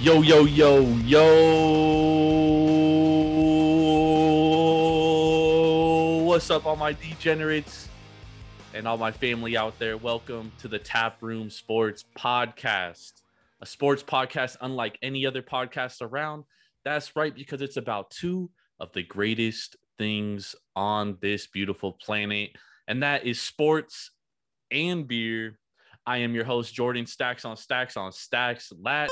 Yo, yo, yo, yo. What's up, all my degenerates and all my family out there? Welcome to the Tap Room Sports Podcast, a sports podcast unlike any other podcast around. That's right, because it's about two of the greatest things on this beautiful planet, and that is sports and beer. I am your host, Jordan Stacks on Stacks on Stacks Lats.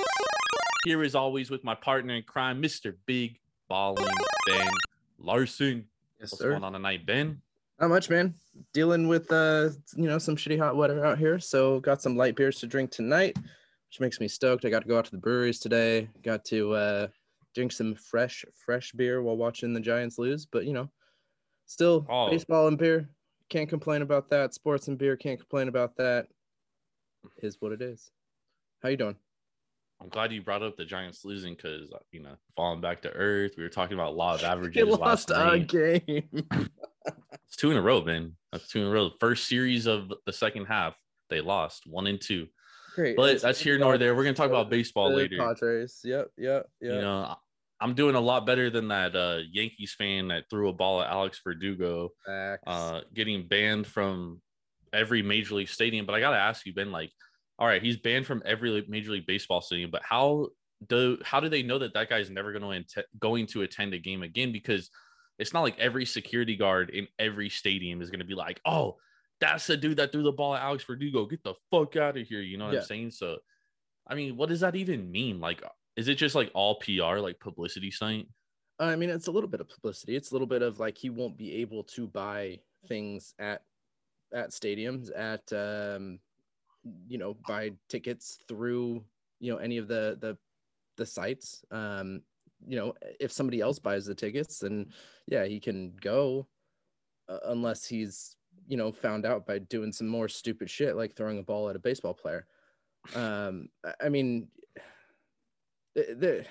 Here as always with my partner in crime, Mr. Big Balling Ben Larson. Yes, What's sir. going on tonight, Ben? Not much, man. Dealing with uh, you know, some shitty hot weather out here. So got some light beers to drink tonight, which makes me stoked. I got to go out to the breweries today. Got to uh drink some fresh, fresh beer while watching the Giants lose. But you know, still Oh. baseball and beer. Can't complain about that. Sports and beer, can't complain about that. Is what it is. How you doing? I'm glad you brought up the Giants losing because you know falling back to earth. We were talking about law of averages. They lost a game. It's two in a row, man. That's two in a row. First series of the second half, they lost one and two. Great. But that's here nor there. We're gonna talk about baseball later. Padres. Yep, yep, yep. You know, I'm doing a lot better than that uh, Yankees fan that threw a ball at Alex Verdugo, uh, getting banned from every major league stadium. But I gotta ask you, Ben, like, all right, he's banned from every major league baseball stadium, but how do how do they know that that guy's never going to going to attend a game again? Because it's not like every security guard in every stadium is going to be like, oh, that's the dude that threw the ball at Alex Verdugo. Get the fuck out of here. You know what Yeah. I'm saying? So, I mean, what does that even mean? Like, is it just like all PR, like publicity stunt? I mean, it's a little bit of publicity. It's a little bit of like he won't be able to buy things at at stadiums, at um, you know, buy tickets through you know any of the the the sites. Um, you know, if somebody else buys the tickets, then yeah, he can go, uh, unless he's you know found out by doing some more stupid shit like throwing a ball at a baseball player. Um, I- mean, the, the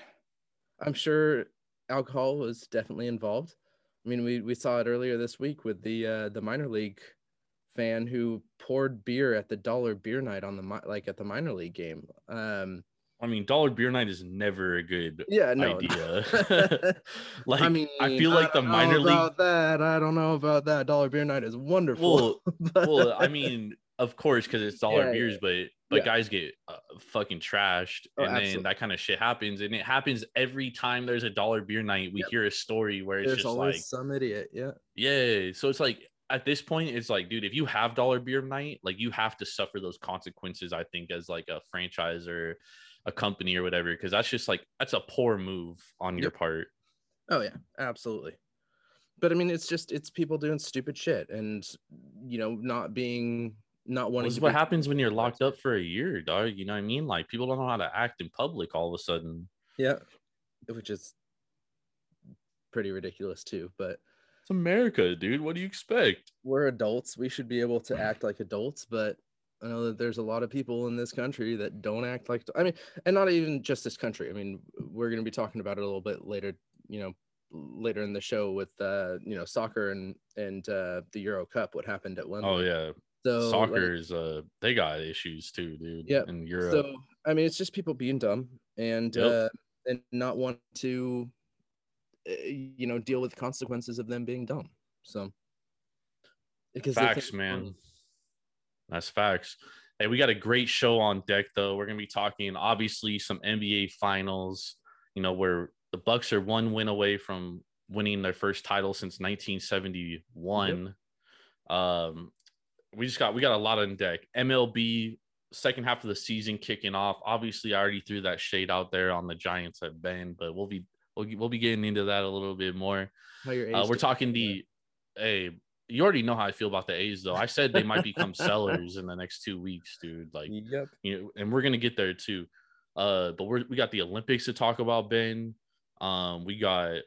I'm sure alcohol was definitely involved. I mean, we, we saw it earlier this week with the uh, the minor league fan who poured beer at the dollar beer night on the like at the minor league game. Um, I mean, dollar beer night is never a good yeah, no. idea. like, I mean, I feel like the don't know minor league. about that. I don't know about that. Dollar beer night is wonderful. Well, but- well, I mean, of course, because it's dollar Yeah, beers, yeah. but but Yeah. guys get uh, fucking trashed, Oh, and then that kind of shit happens, and it happens every time there's a dollar beer night. We Yep. hear a story where it's there's just always like, some idiot. Yeah. yeah. So it's like at this point, it's like, dude, if you have dollar beer night, like you have to suffer those consequences. I think as like a franchise or a company or whatever, because that's just like that's a poor move on your Yep. part. Oh yeah, absolutely. But I mean, it's just it's people doing stupid shit and you know not being not wanting. Is what be- happens when you're locked up for a year, dog. You know what I mean? Like people don't know how to act in public all of a sudden. Yeah, which is pretty ridiculous too. But It's America, dude. What do you expect? we're adults; we should be able to act like adults. But I know that there's a lot of people in this country that don't act like. I mean, and not even just this country. I mean, we're going to be talking about it a little bit later. You know, later in the show with uh, you know soccer and and uh, the Euro Cup. What happened at Wembley? Oh yeah, so like, soccer is uh they got issues too, dude. Yeah, in Europe. So I mean, it's just people being dumb and Yep. uh, and not want to, you know, deal with consequences of them being dumb. So because facts, man. That's facts. Hey, we got a great show on deck though. We're gonna be talking obviously some NBA finals. You know where the Bucks are one win away from winning their first title since 1971. Um, we just got we got a lot on deck. MLB second half of the season kicking off. Obviously, I already threw that shade out there on the Giants at Ben, but we'll be we'll, we'll be getting into that a little bit more. Uh, we're talking the hey, you already know how I feel about the A's though. I said they might become sellers in the next two weeks, dude. Like Yep. you know, and we're gonna get there too. Uh, but we're we got the Olympics to talk about, Ben. Um, we got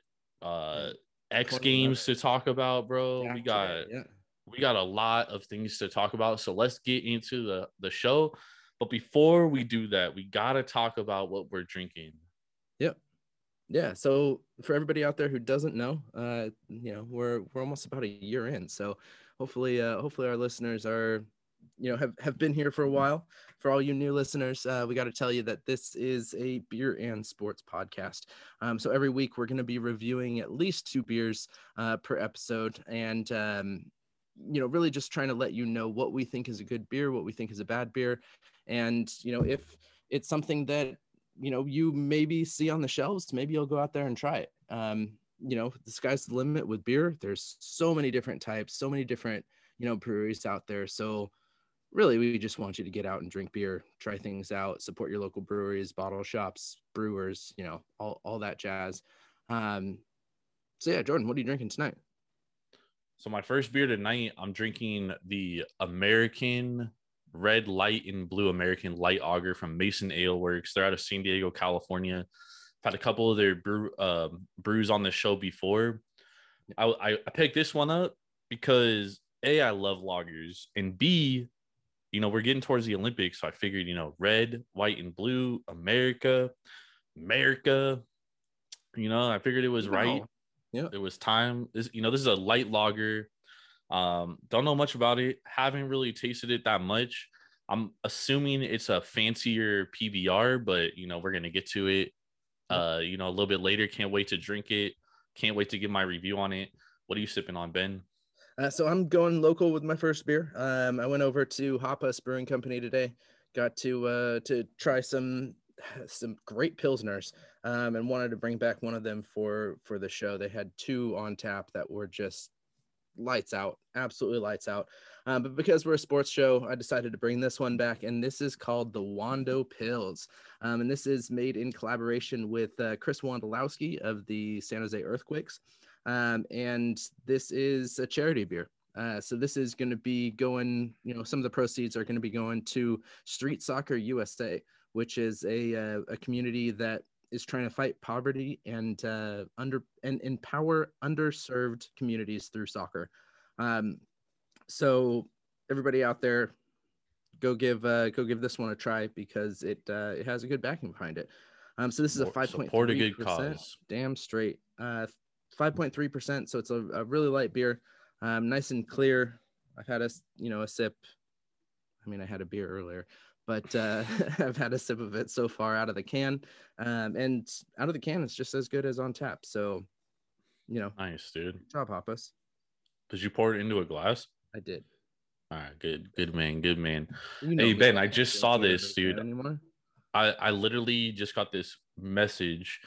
uh X Games to talk about, bro. Yeah, we got yeah. we got a lot of things to talk about. So let's get into the the show. But before we do that, we gotta talk about what we're drinking. Yeah so for everybody out there who doesn't know uh you know we're we're almost about a year in so hopefully uh hopefully our listeners are you know have, have been here for a while. For all you new listeners uh, we got to tell you that this is a beer and sports podcast. Um, so every week we're going to be reviewing at least two beers uh, per episode and um, you know really just trying to let you know what we think is a good beer what we think is a bad beer. And you know if it's something that you know you maybe see on the shelves maybe you'll go out there and try it. Um, you know the sky's the limit with beer. There's so many different types so many different you know breweries out there. So really we just want you to get out and drink beer try things out support your local breweries bottle shops brewers you know all, all that jazz. Um so yeah jordan what are you drinking tonight? So my first beer tonight, I'm drinking the American Red Light and Blue American Light Auger from Mason Ale Works. They're out of San Diego, California. I've had a couple of their brew, uh, brews on the show before. I, I I picked this one up because a I love lagers and b you know we're getting towards the Olympics, so I figured you know red, white, and blue, America, America. You know, I figured it was right Yeah. it was time this you know this is a light lager um don't know much about it. Haven't really tasted it that much. I'm assuming it's a fancier pbr but you know we're gonna get to it uh you know a little bit later. Can't wait to drink it. Can't wait to give my review on it. What are you sipping on ben? Uh, so I'm going local with my first beer. Um, I went over to Hoppus Brewing Company today. Got to uh, to try some some great pilsners, um, and wanted to bring back one of them for for the show. They had two on tap that were just lights out, absolutely lights out. Um, but because we're a sports show, I decided to bring this one back, and this is called the Wondo Pils, um, and this is made in collaboration with uh, Chris Wondolowski of the San Jose Earthquakes um, and this is a charity beer. Uh, so this is going to be going, you know, some of the proceeds are going to be going to Street Soccer USA, which is a uh, a community that is trying to fight poverty and uh, under and empower underserved communities through soccer. Um, so everybody out there, go give uh, go give this one a try because it uh, it has a good backing behind it. Um, so this is a five point good cause. Damn straight. Uh, 5.3%. So it's a, a really light beer, um, nice and clear. I've had a you know, a sip. I mean, I had a beer earlier, but uh, I've had a sip of it so far out of the can. Um, and out of the can, it's just as good as on tap. So, you know, nice dude good job, Hoppus. did you pour it into a glass I did. all right good good man good man You know Hey, Ben, I just saw this, dude. Anymore. I, I literally just got this message.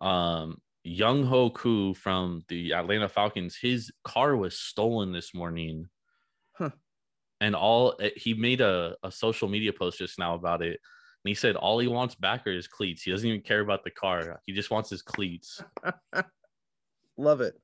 Um, Younghoe Koo from the Atlanta Falcons, his car was stolen this morning. Huh. And all eh, he made a, a social media post just now about it. And he said all he wants back are his cleats. He doesn't even care about the car. He just wants his cleats. Love it.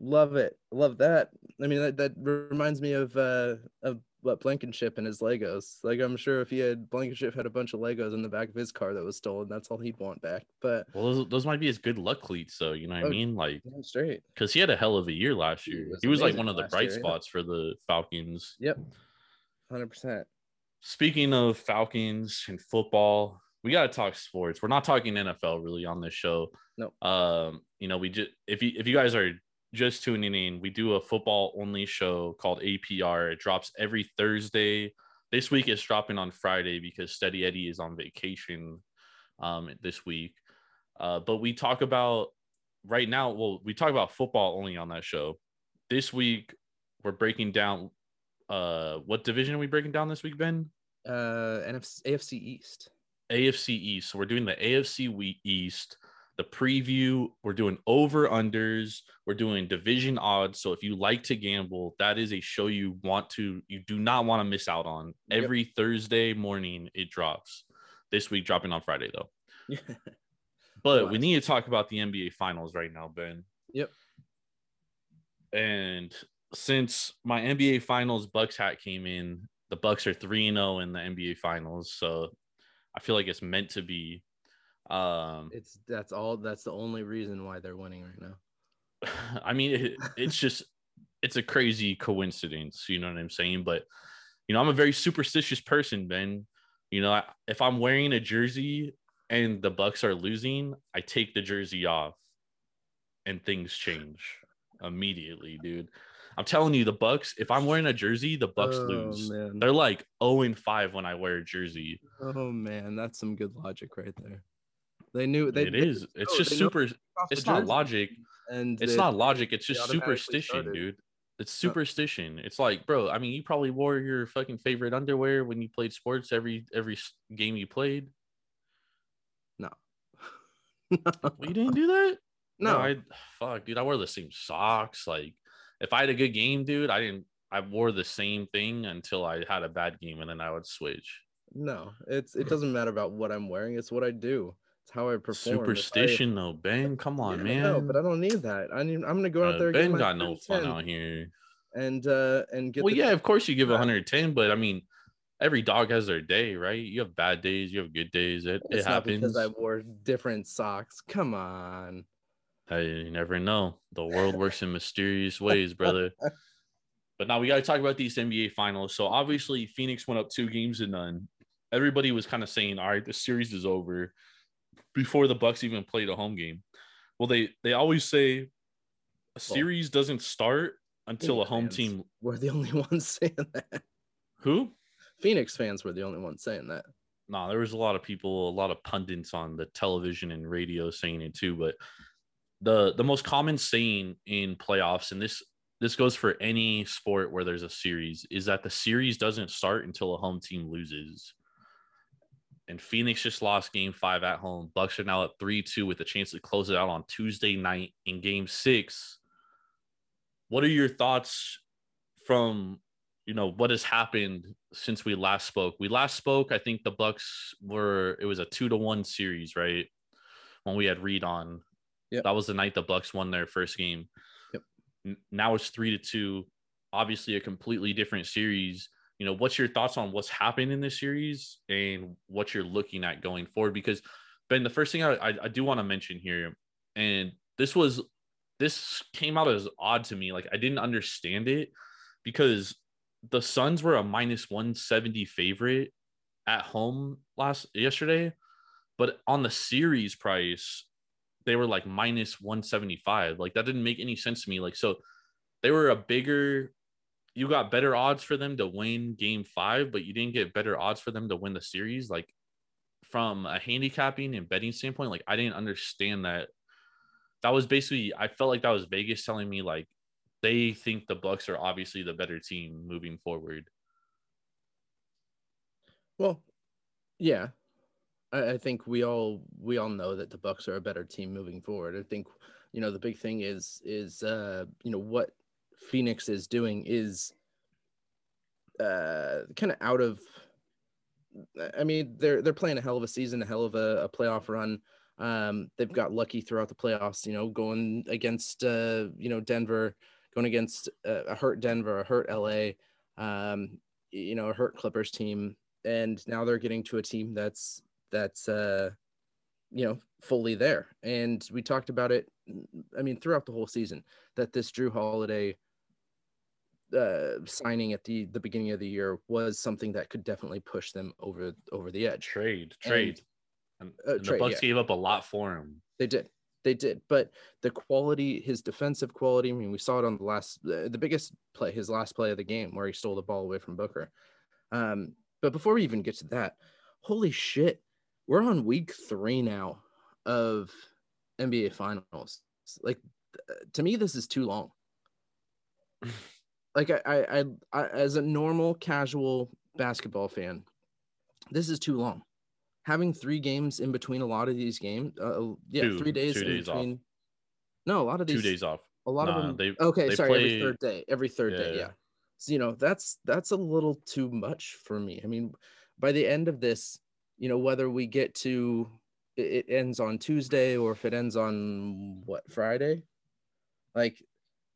Love it. Love that. I mean, that, that reminds me of uh of what Blankenship and his Legos. Like I'm sure if he had Blankenship had a bunch of Legos in the back of his car that was stolen, that's all he'd want back. But Well, those, those might be his good luck cleats, though. You know what I Oh, mean? Like, straight. because he had a hell of a year last He year. was He was like one of the bright year, yeah. spots for the Falcons. Yep. Hundred percent. Speaking of Falcons and football, we got to talk sports. We're not talking NFL really on this show. No. Um, you know, we just if you if you guys are just tuning in, we do a football only show called APR. It drops every Thursday. This week it's dropping on Friday because Steady Eddie is on vacation um this week. Uh, but we talk about right now, well, we talk about football only on that show. This week we're breaking down uh what division are we breaking down this week, Ben? Uh, NFC, AFC East. AFC East. So we're doing the AFC we- East, the preview. We're doing over unders. We're doing division odds. So if you like to gamble, that is a show you want to, you do not want to miss out on. Yep. Every Thursday morning it drops. This week dropping on Friday though. But we need to talk about the NBA finals right now, Ben. Yep. And since my NBA finals Bucks hat came in, the Bucks are 3 0 in the NBA finals. So I feel like it's meant to be. Um it's that's all. That's the only reason why they're winning right now. I mean it, it's just it's a crazy coincidence, you know what I'm saying? But you know, I'm a very superstitious person, Ben. You know, I- if I'm wearing a jersey and the Bucks are losing, I take the jersey off and things change immediately, dude. I'm telling you, the Bucks. If I'm wearing a jersey, the Bucks Oh, lose. man. They're like 0 and 5 when I wear a jersey. Oh man, that's some good logic right there. They knew they it they is. It's know- just super. It's not logic. and It's they- not logic. It's just superstition, started. dude. It's superstition. It's like, bro. I mean, you probably wore your fucking favorite underwear when you played sports every every game you played. No. You didn't do that. no, I fuck, dude. I wore the same socks. Like, if I had a good game, dude, I didn't. I wore the same thing until I had a bad game, and then I would switch. no. It's it doesn't matter about what I'm wearing. It's what I do. It's how I perform. If I- Superstition, though, Ben. Come on, Yeah, man. No, but I don't need that. I need. I'm gonna go out Uh, there. ben got no fun 110 out here. and uh and get. Well, yeah, of course you give 110, but I mean, every dog has their day, right? You have bad days, you have good days. It, it It's not happens. because I wore different socks. Come on. Hey, you never know. The world works in mysterious ways, brother. But now we got to talk about these NBA finals. So obviously, Phoenix went up two games to none. Everybody was kind of saying, "All right, the series is over," before the Bucks even played a home game. Well, they they always say a series doesn't start until a home team. We're the only ones saying that. Who? Phoenix fans were the only ones saying that. no, there was a lot of people, a lot of pundits on the television and radio saying it too. But the the most common saying in playoffs, and this this goes for any sport where there's a series, is that the series doesn't start until a home team loses. And Phoenix just lost game five at home. Bucks are now at 3 2 with a chance to close it out on Tuesday night in game six. What are your thoughts from you know what has happened since we last spoke? We last spoke, I think the Bucks were it was a two to one series, right? When we had Reed on. Yep. That was the night the Bucks won their first game. Yep. Now it's three to two. Obviously, a completely different series you know what's your thoughts on what's happened in this series and what you're looking at going forward because ben the first thing i, I, I do want to mention here and this was this came out as odd to me like i didn't understand it because the suns were a minus 170 favorite at home last yesterday but on the series price they were like minus 175 like that didn't make any sense to me like so they were a bigger you got better odds for them to win game five, but you didn't get better odds for them to win the series. Like from a handicapping and betting standpoint, like I didn't understand that. That was basically I felt like that was Vegas telling me like they think the Bucks are obviously the better team moving forward. Well, yeah, I, think we all we all know that the Bucks are a better team moving forward. I think you know the big thing is is uh, you know what Phoenix is doing is uh, kind of out of. I mean, they're they're playing a hell of a season, a hell of a, a playoff run. Um, they've got lucky throughout the playoffs. You know, going against uh, you know Denver, going against uh, a hurt Denver, a hurt LA, um, you know, a hurt Clippers team, and now they're getting to a team that's that's uh, you know fully there. And we talked about it. I mean, throughout the whole season, that this Jrue Holiday uh, signing at the the beginning of the year was something that could definitely push them over over the edge. Trade, trade. And, uh, and the trade, Bucks yeah. gave up a lot for him. They did. They did. But the quality, his defensive quality, I mean, we saw it on the last, the, the biggest play, his last play of the game where he stole the ball away from Booker. Um, but before we even get to that, holy shit, we're on week three now of NBA finals. Like, to me, this is too long. like, I, I, I, as a normal, casual basketball fan, this is too long having three games in between a lot of these games. Uh, yeah, Two- three days two in days off. between. No, a lot of these. Two days off. A lot Nah, of them. they- okay, they sorry. play- Every third day. Every third day. Yeah. Yeah. So you know that's that's a little too much for me. I mean, by the end of this, you know whether we get to it, ends on Tuesday or if it ends on what Friday, like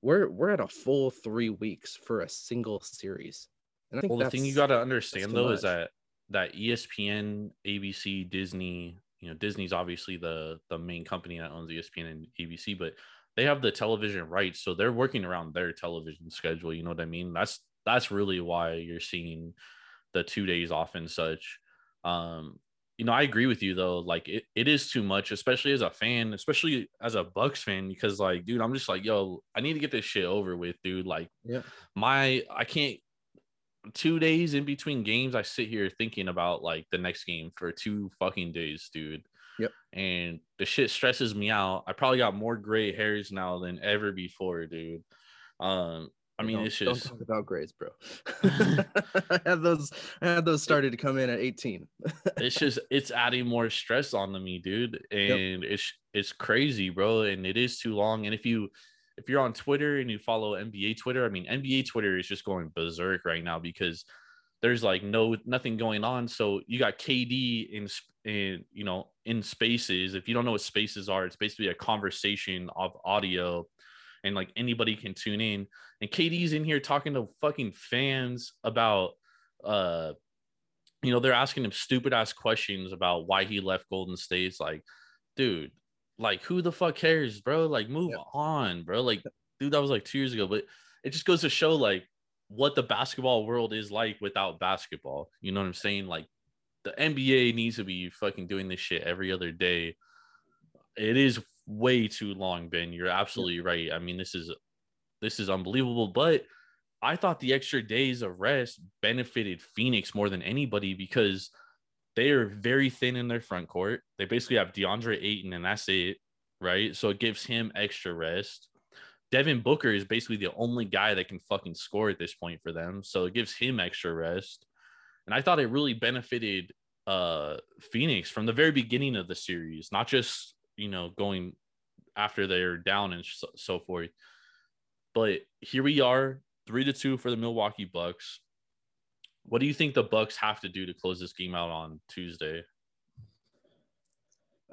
we're we're at a full three weeks for a single series. And I think Well, the thing you got to understand though is that that ESPN, ABC, Disney, you know, Disney's obviously the the main company that owns ESPN and ABC, but they have the television rights, so they're working around their television schedule. You know what I mean? That's that's really why you're seeing the two days off and such. Um, you know, I agree with you though. Like it, it is too much, especially as a fan, especially as a Bucks fan, because like, dude, I'm just like, yo, I need to get this shit over with, dude. Like, Yeah. my I can't two days in between games, I sit here thinking about like the next game for two fucking days, dude. Yep. And the shit stresses me out. I probably got more gray hairs now than ever before, dude. Um, I mean, don't, it's don't just talk about grades, bro. I had those. I had those started to come in at 18. it's just it's adding more stress onto me, dude. And it's it's crazy, bro. And it is too long. And if you if you're on Twitter and you follow NBA Twitter, I mean NBA Twitter is just going berserk right now because there's like no nothing going on. So you got KD in in you know in spaces. If you don't know what spaces are, it's basically a conversation of audio and like anybody can tune in. And KD's in here talking to fucking fans about uh you know, they're asking him stupid ass questions about why he left Golden State's like, dude, like who the fuck cares, bro? Like move Yeah. on, bro. Like, dude, that was like two years ago, but it just goes to show like what the basketball world is like without basketball. You know what I'm saying? Like the NBA needs to be fucking doing this shit every other day. It is way too long, Ben. You're absolutely right. I mean, this is this is unbelievable, but I thought the extra days of rest benefited Phoenix more than anybody because they are very thin in their front court. They basically have DeAndre Ayton, and that's it, right? So it gives him extra rest. Devin Booker is basically the only guy that can fucking score at this point for them. So it gives him extra rest. And I thought it really benefited uh Phoenix from the very beginning of the series, not just, you know, going after they're down and so, so forth. But here we are, 3 to 2 for the Milwaukee Bucks. What do you think the Bucks have to do to close this game out on Tuesday?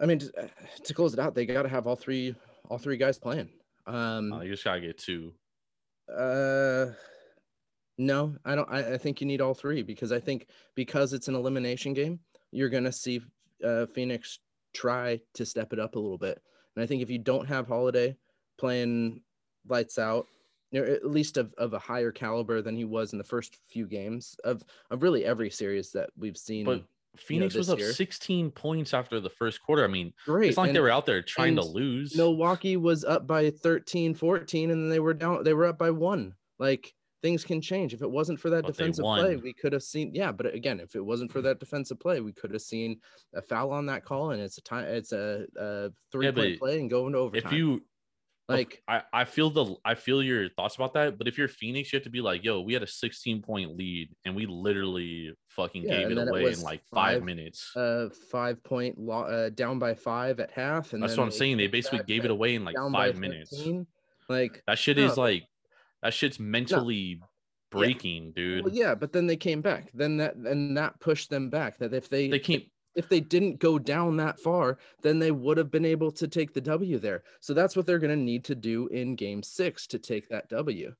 I mean, to, to close it out, they got to have all three all three guys playing. Um, Uh, you just gotta get two. Uh, no, I don't. I, I think you need all three because I think because it's an elimination game, you're gonna see uh, Phoenix try to step it up a little bit. And I think if you don't have Holiday playing lights out, you know, at least of, of a higher caliber than he was in the first few games of of really every series that we've seen. But Phoenix was up year. 16 points after the first quarter. I mean, Great. it's not like and they were out there trying to lose. Milwaukee was up by 13, 14, and then they were down. They were up by one. Like things can change. If it wasn't for that But defensive play, we could have seen. Yeah, but again, if it wasn't for that defensive play, we could have seen a foul on that call, and it's a time. It's a, a three point but play and going overtime. if you like, I, I feel the I feel your thoughts about that, but if you're Phoenix, you have to be like, yo, we had a 16 point lead and we literally fucking Yeah, gave it then it away in like five, five, minutes. uh, five point lo- uh, down by five at half, and That's what I'm saying. They basically gave it away in like five minutes. 15. Like That shit No. is like that shit's mentally breaking, dude. Well, yeah, but then they came back. Then that and that pushed them back. That if they They can't if they didn't go down that far, then they would have been able to take the W there. So that's what they're going to need to do in game 6 to take that W.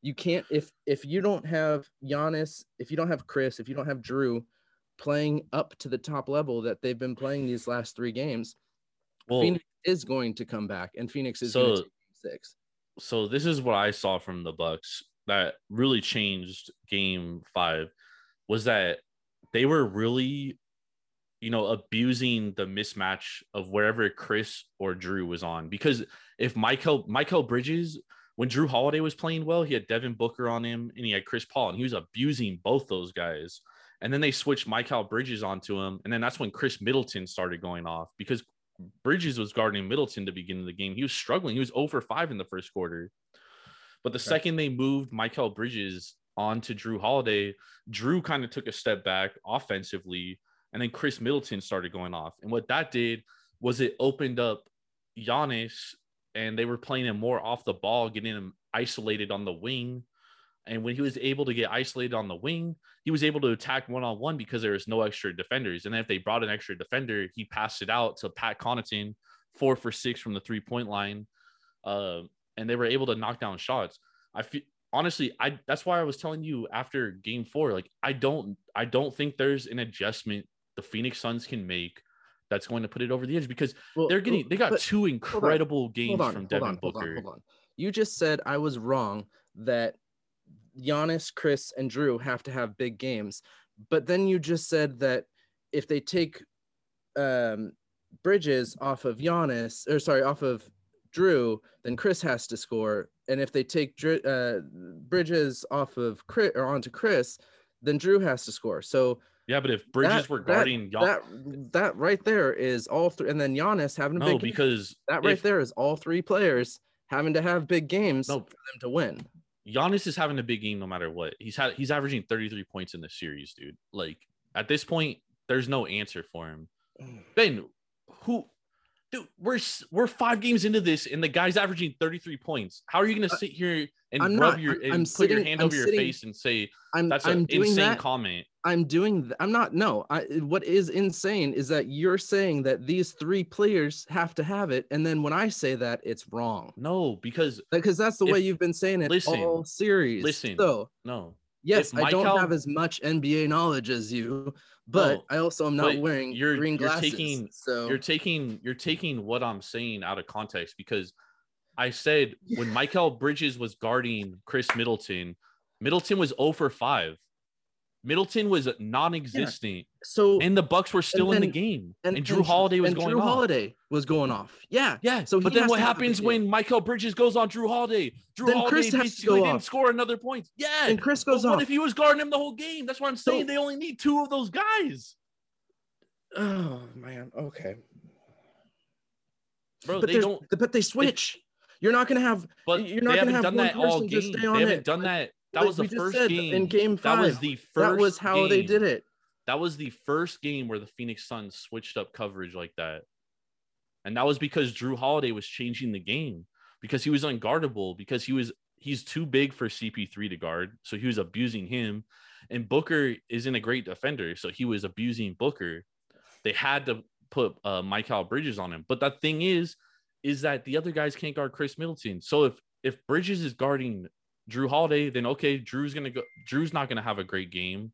You can't if if you don't have Giannis, if you don't have Chris, if you don't have Jrue playing up to the top level that they've been playing these last 3 games, well Phoenix is going to come back and Phoenix is going to take game 6. So this is what I saw from the Bucks that really changed game 5 was that they were really you know abusing the mismatch of wherever Chris or Jrue was on. Because if Michael Michael Bridges when Jrue Holiday was playing well he had Devin Booker on him and he had Chris Paul and he was abusing both those guys. And then they switched Michael Bridges onto him. And then that's when Khris Middleton started going off because Bridges was guarding Middleton to begin the game. He was struggling. He was oh over five in the first quarter. But the Okay. second they moved Michael Bridges onto Jrue Holiday, Jrue kind of took a step back offensively, and then Khris Middleton started going off. And what that did was it opened up Giannis, and they were playing him more off the ball, getting him isolated on the wing. And when he was able to get isolated on the wing, he was able to attack one on one because there was no extra defenders. And then if they brought an extra defender, he passed it out to Pat Connaughton, four for six from the three point line, uh, and they were able to knock down shots. I feel honestly, I that's why I was telling you after Game Four, like I don't, I don't think there's an adjustment the Phoenix Suns can make that's going to put it over the edge because Well, they're getting they got two incredible games on, from hold Devin on, hold Booker. on, hold on. You just said I was wrong that Giannis, Chris, and Jrue have to have big games, but then you just said that if they take um, Bridges off of Giannis, or sorry, off of Jrue, then Chris has to score. And if they take Dr- uh, Bridges off of Chris or onto Chris, then Jrue has to score. So Yeah, but if Bridges that- were that- guarding Gian- that that right there is all three, and then Giannis having a no, big game. because that right if- there is all three players having to have big games No. for them to win. Giannis is having a big game no matter what. He's had he's averaging 33 points in the series, dude. Like at this point, there's no answer for him. Mm. Ben, who dude, we're we're five games into this and the guy's averaging 33 points. How are you gonna sit here and I'm rub not- your I'm- and I'm put your hand I'm over your face and say I'm that's I'm an insane that. comment? I'm doing. th- I'm not. No. I. Eh, what is insane is that you're saying that these three players have to have it, and then when I say that, it's wrong. No, because Because that's the way you've been saying it listen, all series. listen, So no. yes, I don't have as much NBA knowledge as you, but No, I also am not wearing you're- green you're glasses. taking- so you're taking you're taking what I'm saying out of context because I said when Michael Bridges was guarding Khris Middleton, Middleton was 0 for 5. Middleton was non-existent, so and the Bucks were still in the game, and, Jrue and- Holiday was and going Jrue off. Holiday was going off. Yeah. Yeah, So but then what to have a happens when. Michael Bridges goes on Jrue Holiday? Jrue Then Holiday Chris has to go didn't off. score another point. Yeah, And Chris goes what if he was guarding him the whole game? That's what I'm saying. So- they only need two of those guys, Oh man. Okay. bro. but they don't. But they switch. You're not gonna have. But you're not gonna have done one that all person just They haven't it. done that. That like was the first said game in game That five. was the first. that was how they did it. That was the first game where the Phoenix Suns switched up coverage like that, and that was because Jrue Holiday was changing the game because he was unguardable because he was he's too big for CP3 to guard, so he was abusing him, and Booker isn't a great defender, so he was abusing Booker. They had to put uh, Michael Bridges on him, but the thing is, is that the other guys can't guard Khris Middleton. So if if Bridges is guarding Jrue Holiday, then okay, Jrue's gonna go. Jrue's not gonna have a great game,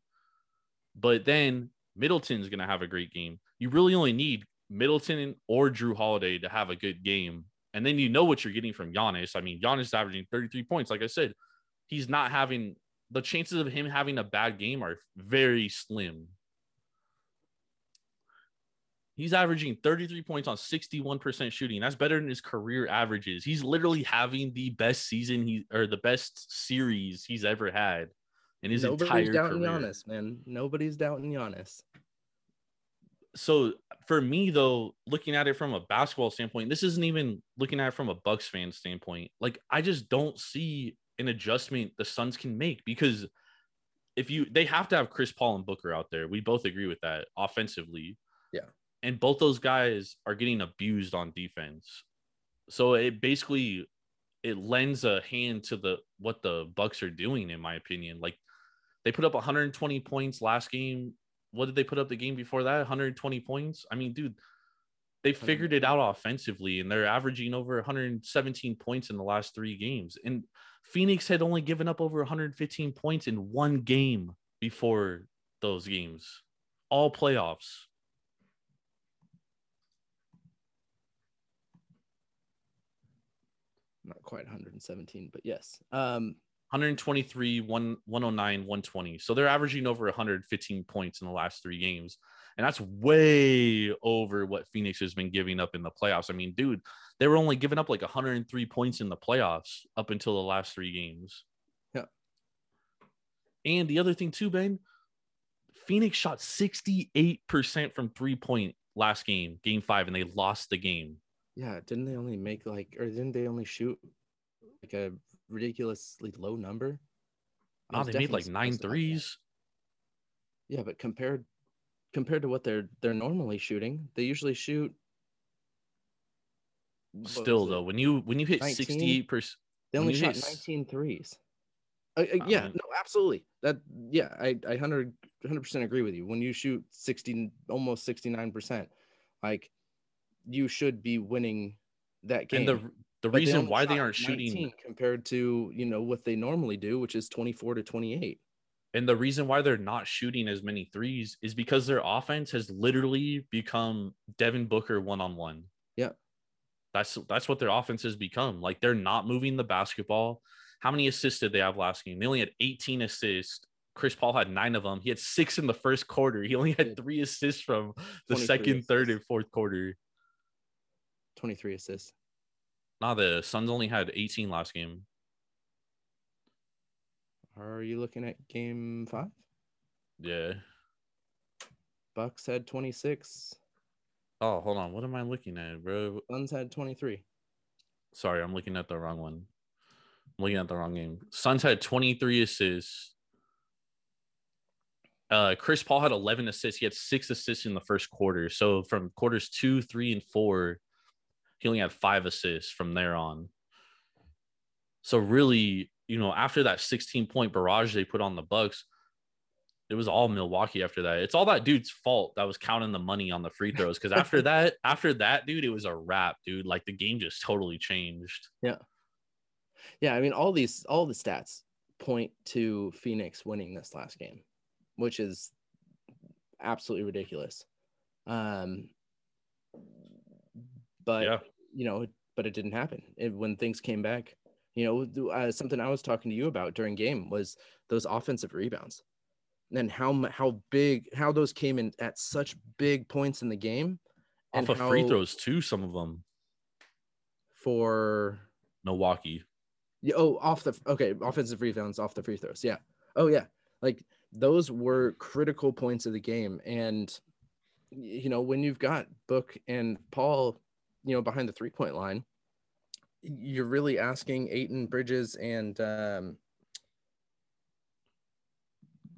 but then Middleton's gonna have a great game. You really only need Middleton or Drew Holiday to have a good game, and then you know what you're getting from Giannis. I mean, Giannis is averaging 33 points. Like I said, he's not having the chances of him having a bad game are very slim. He's averaging 33 points on 61% shooting. That's better than his career averages. He's literally having the best season he or the best series he's ever had in his entire. Nobody's entire doubting career. Giannis, man. Nobody's doubting Giannis. So for me though, looking at it from a basketball standpoint, this isn't even looking at it from a Bucks fan standpoint. Like I just don't see an adjustment the Suns can make because if you they have to have Chris Paul and Booker out there. We both agree with that offensively. Yeah. And both those guys are getting abused on defense. So it basically it lends a hand to the what the Bucks are doing in my opinion. Like they put up 120 points last game. What did they put up the game before that? 120 points. I mean, dude, they figured it out offensively and they're averaging over 117 points in the last three games. And Phoenix had only given up over 115 points in one game before those games, all playoffs. Not quite 117, but yes. Um, 123, 1, 109, 120. So they're averaging over 115 points in the last three games. And that's way over what Phoenix has been giving up in the playoffs. I mean, dude, they were only giving up like 103 points in the playoffs up until the last three games. Yeah. And the other thing, too, Ben, Phoenix shot 68% from three point last game, game five, and they lost the game. Yeah, didn't they only make like, or didn't they only shoot like a ridiculously low number? Oh, they made like nine threes. supposed to have that. threes. Yeah, but compared compared to what they're they're normally shooting, they usually shoot. Still, though, when you when you hit 19? 68%. they only shot hit 19 threes. Uh, uh, yeah, mean- no, absolutely. That yeah, I I 100 percent agree with you. When you shoot 60, almost 69 percent, like you should be winning that game. And the the But reason only why they aren't shooting compared to you know what they normally do, which is 24 to 28. and the reason why they're not shooting as many threes is because their offense has literally become Devin Booker one on one. Yeah. That's that's what their offense has become. Like they're not moving the basketball. How many assists did they have last game? They only had 18 assists. Chris Paul had nine of them. He had six in the first quarter. He only had three assists from the 23 second, third, and fourth quarter. 23 assists. Nah, the Suns only had 18 last game. Are you looking at game five? Yeah. Bucks had 26. Oh, hold on. What am I looking at, bro? Suns had 23. Sorry, I'm looking at the wrong one. I'm looking at the wrong game. Suns had 23 assists. Uh, Chris Paul had 11 assists. He had six assists in the first quarter. So from quarters two, three, and four, he only had five assists from there on. So really, you know, after that 16 point barrage they put on the Bucks, it was all Milwaukee after that. It's all that dude's fault that was counting the money on the free throws. Because after that, after that, dude, it was a wrap, dude. Like the game just totally changed. Yeah, Yeah. I mean, all these, all the stats point to Phoenix winning this last game, which is absolutely ridiculous. Um, but Yeah. you know, but it didn't happen. It, when things came back, you know, uh, something I was talking to you about during game was those offensive rebounds, and how how big how those came in at such big points in the game, and Off of free throws too, some of them. for Milwaukee. Yeah. Oh, off the okay, offensive rebounds off the free throws. Yeah. Oh yeah. Like those were critical points of the game, and you know when you've got Book and Paul, you know behind the three point line, you're really asking Ayton Bridges and um.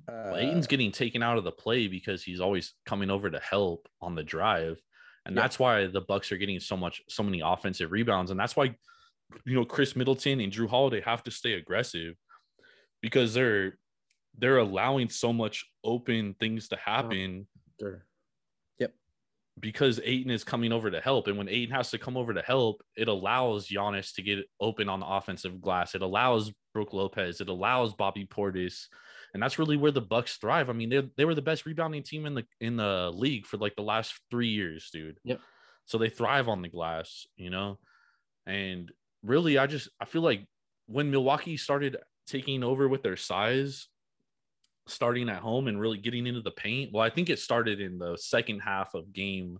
Well, uh, Ayton's getting taken out of the play because he's always coming over to help on the drive. And Yeah. that's why the Bucks are getting so much so many offensive rebounds. And that's why you know Khris Middleton and Jrue Holiday have to stay aggressive because they're they're allowing so much open things to happen they're- because Ayton is coming over to help. And when Ayton has to come over to help, it allows Giannis to get open on the offensive glass. It allows Brooke Lopez. It allows Bobby Portis. And that's really where the Bucks thrive. I mean, they they were the best rebounding team in the in the league for like the last three years, dude. Yep. So they thrive on the glass, you know. And really, I just I feel like when Milwaukee started taking over with their size, starting at home and really getting into the paint. Well, I think it started in the second half of game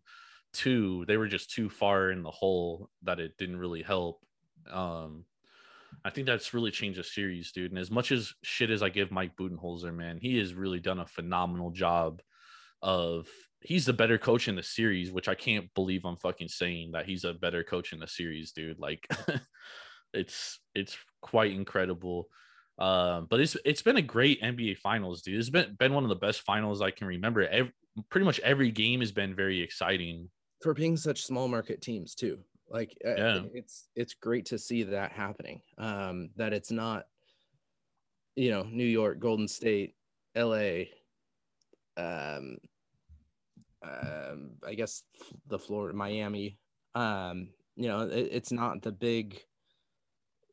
two. They were just too far in the hole that it didn't really help. Um, I think that's really changed the series, dude. And as much as shit as I give Mike Budenholzer, man, he has really done a phenomenal job of he's the better coach in the series, which I can't believe I'm fucking saying that he's a better coach in the series, dude. Like it's it's quite incredible. Um, but it's it's been a great NBA Finals, dude. It's been been one of the best finals I can remember. Every, pretty much every game has been very exciting. for being such small market teams too. Like uh, Yeah. it's it's great to see that happening. Um, that it's not, you know, New York, Golden State, L.A. Um, um, I guess the Florida, Miami. Um, you know, it, it's not the big,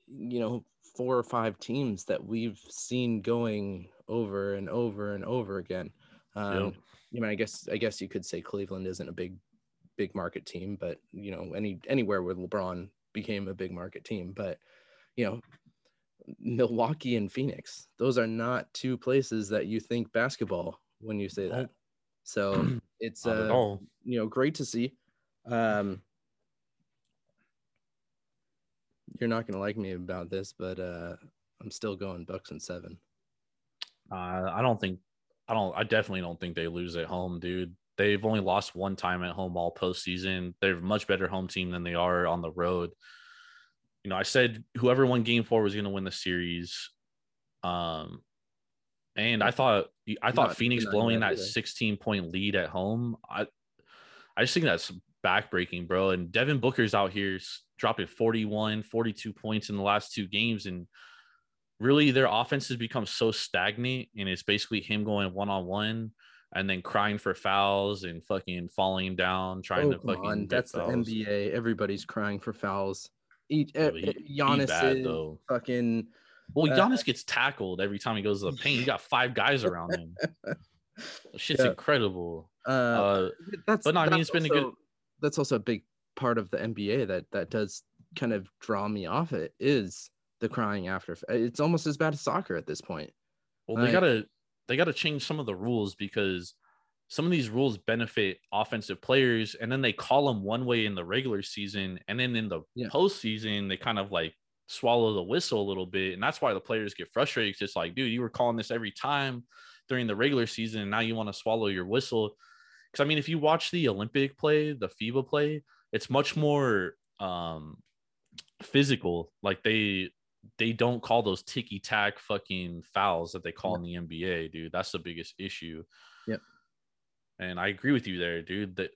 you know, four or five teams that we've seen going over and over and over again. Um, Yep. you know, I guess I guess you could say Cleveland isn't a big big market team, but you know, any anywhere where LeBron became a big market team, but you know, Milwaukee and Phoenix, those are not two places that you think basketball when you say that. So it's uh, you know great to see. Um, you're not gonna like me about this, but uh, I'm still going Bucks and seven. Uh, I don't think, I don't, I definitely don't think they lose at home, dude. They've only lost one time at home all postseason. They're a much better home team than they are on the road. You know, I said whoever won game four was going to win the series. Um, and I thought, I thought Not Phoenix blowing that that 16 point lead at home. I, I just think that's backbreaking, bro. And Devin Booker's out here dropping 41, 42 points in the last two games. And really, their offense has become so stagnant. And it's basically him going one on one and then crying for fouls and fucking falling down, trying Oh, to fucking. on. That's the. NBA. Everybody's crying for fouls. Each Yeah, uh, he- he Giannis bad, is though. fucking. Well, Uh, Giannis gets tackled every time he goes to the paint. He got five guys around him. Shit's Yeah. incredible. Uh, Uh, that's but no, I mean, it's been a good- That's also a big part of the NBA that that does kind of draw me off it is the crying after. It's almost as bad as soccer at this point. Well, they Like- gotta they got to change some of the rules because some of these rules benefit offensive players and then they call them one way in the regular season and then in the Yeah. postseason they kind of like swallow the whistle a little bit and that's why the players get frustrated. it's just like dude you were calling this every time during the regular season and now you want to swallow your whistle because i mean if you watch the olympic play the fiba play it's much more um physical. Like they they don't call those ticky tack fucking fouls that they call in the nba dude. That's the biggest issue. Yep. and i agree with you there dude that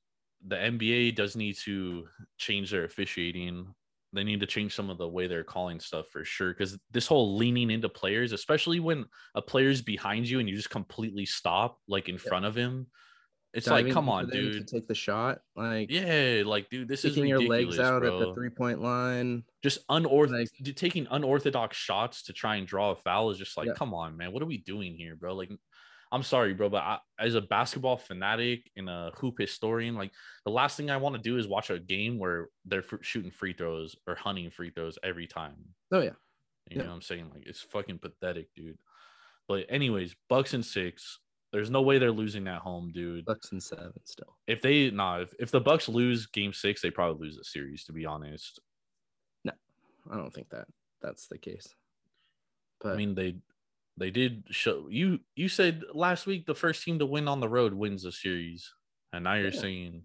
the nba does need to change their officiating. They need to change some of the way they're calling stuff for sure because this whole leaning into players especially when a player's behind you and you just completely stop like in front of him it's like come on dude take the shot, like yeah like dude this is sticking your legs out bro. at the three point line. just unorthodox Like- taking unorthodox shots to try and draw a foul is just like Yeah. come on man what are we doing here bro like i'm sorry bro but I, as a basketball fanatic and a hoop historian like the last thing i want to do is watch a game where they're fr- shooting free throws or hunting free throws every time Oh yeah, you Yeah. know what i'm saying like it's fucking pathetic dude but anyways bucks and six there's no way they're losing at home dude Bucks and seven still. if they nah if, if the bucks lose game six they probably lose the series to be honest No, I don't think that that's the case. But I mean, they they did show you. You said last week the first team to win on the road wins the series, and now you're Yeah. saying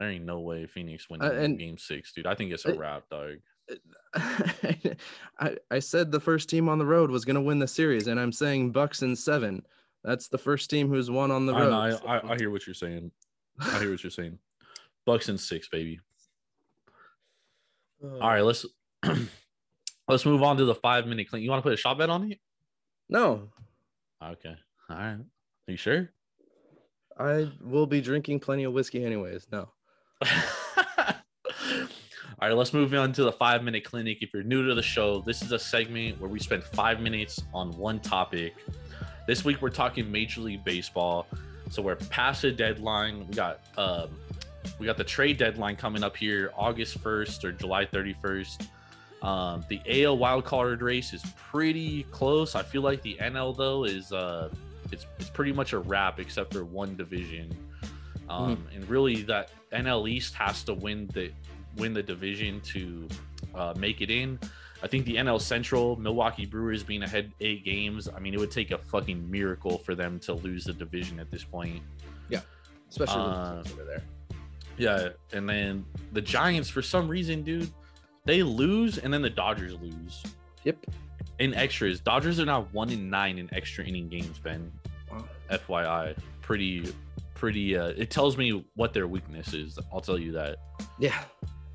there ain't no way Phoenix wins Uh, game six, dude. I think it's a wrap, dog. I I said the first team on the road was going to win the series, and I'm saying Bucks and seven. That's the first team who's won on the I, road. know, I, so- I, I hear what you're saying. I hear what you're saying. Bucks and six, baby. Uh, All right, let's let's move on to the five minute clean. You want to put a shot bet on it? No, Okay. All right. Are you sure? I will be drinking plenty of whiskey anyways. No. All right, let's move on to the five minute clinic. If you're new to the show, this is a segment where we spend five minutes on one topic. This week we're talking Major League Baseball. So we're past the deadline. We got um, we got the trade deadline coming up here, August 1st or July 31st. Um, the AL wildcard race is pretty close. I feel like the NL though is uh, it's it's pretty much a wrap except for one division. Um, And really, that NL East has to win the win the division to uh, make it in. I think the NL Central, Milwaukee Brewers being ahead eight games. I mean, it would take a fucking miracle for them to lose the division at this point. Yeah, especially Uh, over there. Yeah, and then the Giants, for some reason, dude, they lose, and then the Dodgers lose Yep. in extras. Dodgers are now one in nine in extra inning games. Ben, Wow. FYI, pretty, pretty. Uh, it tells me what their weakness is. I'll tell you that, Yeah.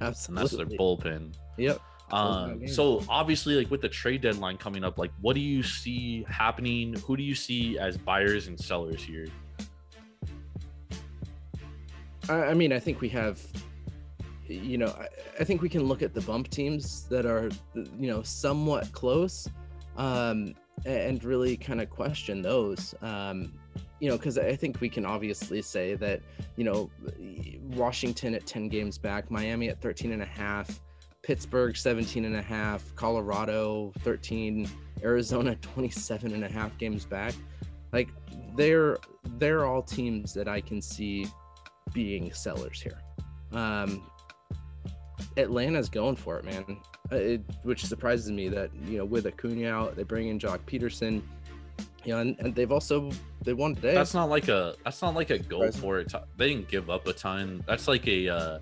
absolutely. and that's their bullpen. Yep. Um, so obviously, like with the trade deadline coming up, like what do you see happening? Who do you see as buyers and sellers here? I, I mean, I think we have, you know, I, I think we can look at the bump teams that are, you know, somewhat close, um, and really kind of question those. Um, you know, because I think we can obviously say that, you know, Washington at 10 games back, Miami at 13 and a half, Pittsburgh 17 and a half, Colorado 13, Arizona 27 and a half games back. Like they're they're all teams that I can see being sellers here. Um, Atlanta's going for it, man. Uh, It, which surprises me that you know with Acuna out, they bring in Joc Pederson. You know, and, and they've also they won today. That's not like a that's not like a go for it. They didn't give up a ton. That's like a uh,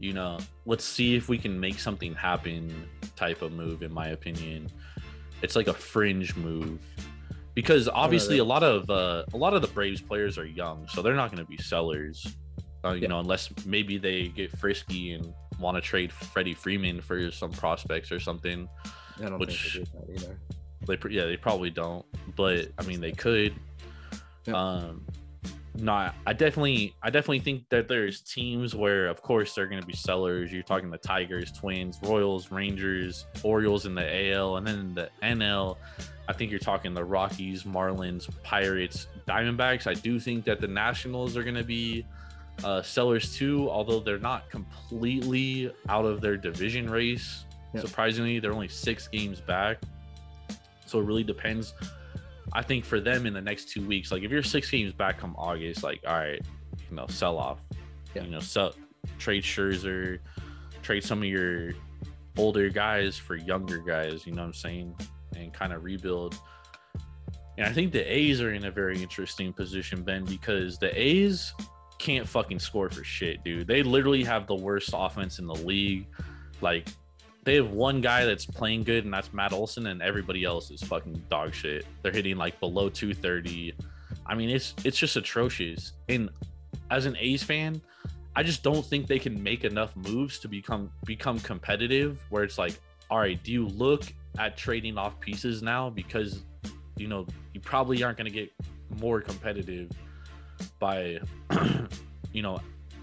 you know, let's see if we can make something happen type of move. In my opinion, it's like a fringe move because obviously a lot of uh, a lot of the Braves players are young, so they're not going to be sellers. Uh, you Yeah. know, unless maybe they get frisky and want to trade Freddie Freeman for some prospects or something. I don't which- think they did that either. They yeah, they probably don't, but I mean they could. Yeah. Um, no, I- definitely, I definitely think that there's teams where, of course, they're going to be sellers. You're talking the Tigers, Twins, Royals, Rangers, Orioles in the AL, and then the NL. I think you're talking the Rockies, Marlins, Pirates, Diamondbacks. I do think that the Nationals are going to be uh, sellers too, although they're not completely out of their division race. Yeah. Surprisingly, they're only six games back. So it really depends. I think for them in the next two weeks, like if you're six games back come August, like all right, you know, sell off, Yeah. you know, sell trade Scherzer, trade some of your older guys for younger guys. You know what I'm saying, and kind of rebuild. And I think the A's are in a very interesting position, Ben, because the A's can't fucking score for shit, dude. They literally have the worst offense in the league. Like they have one guy that's playing good, and that's Matt Olson, and everybody else is fucking dog shit. They're hitting like below 230. I mean, it's it's just atrocious. And as an A's fan, I just don't think they can make enough moves to become become competitive. Where it's like, all right, do you look at trading off pieces now because you know you probably aren't going to get more competitive by you know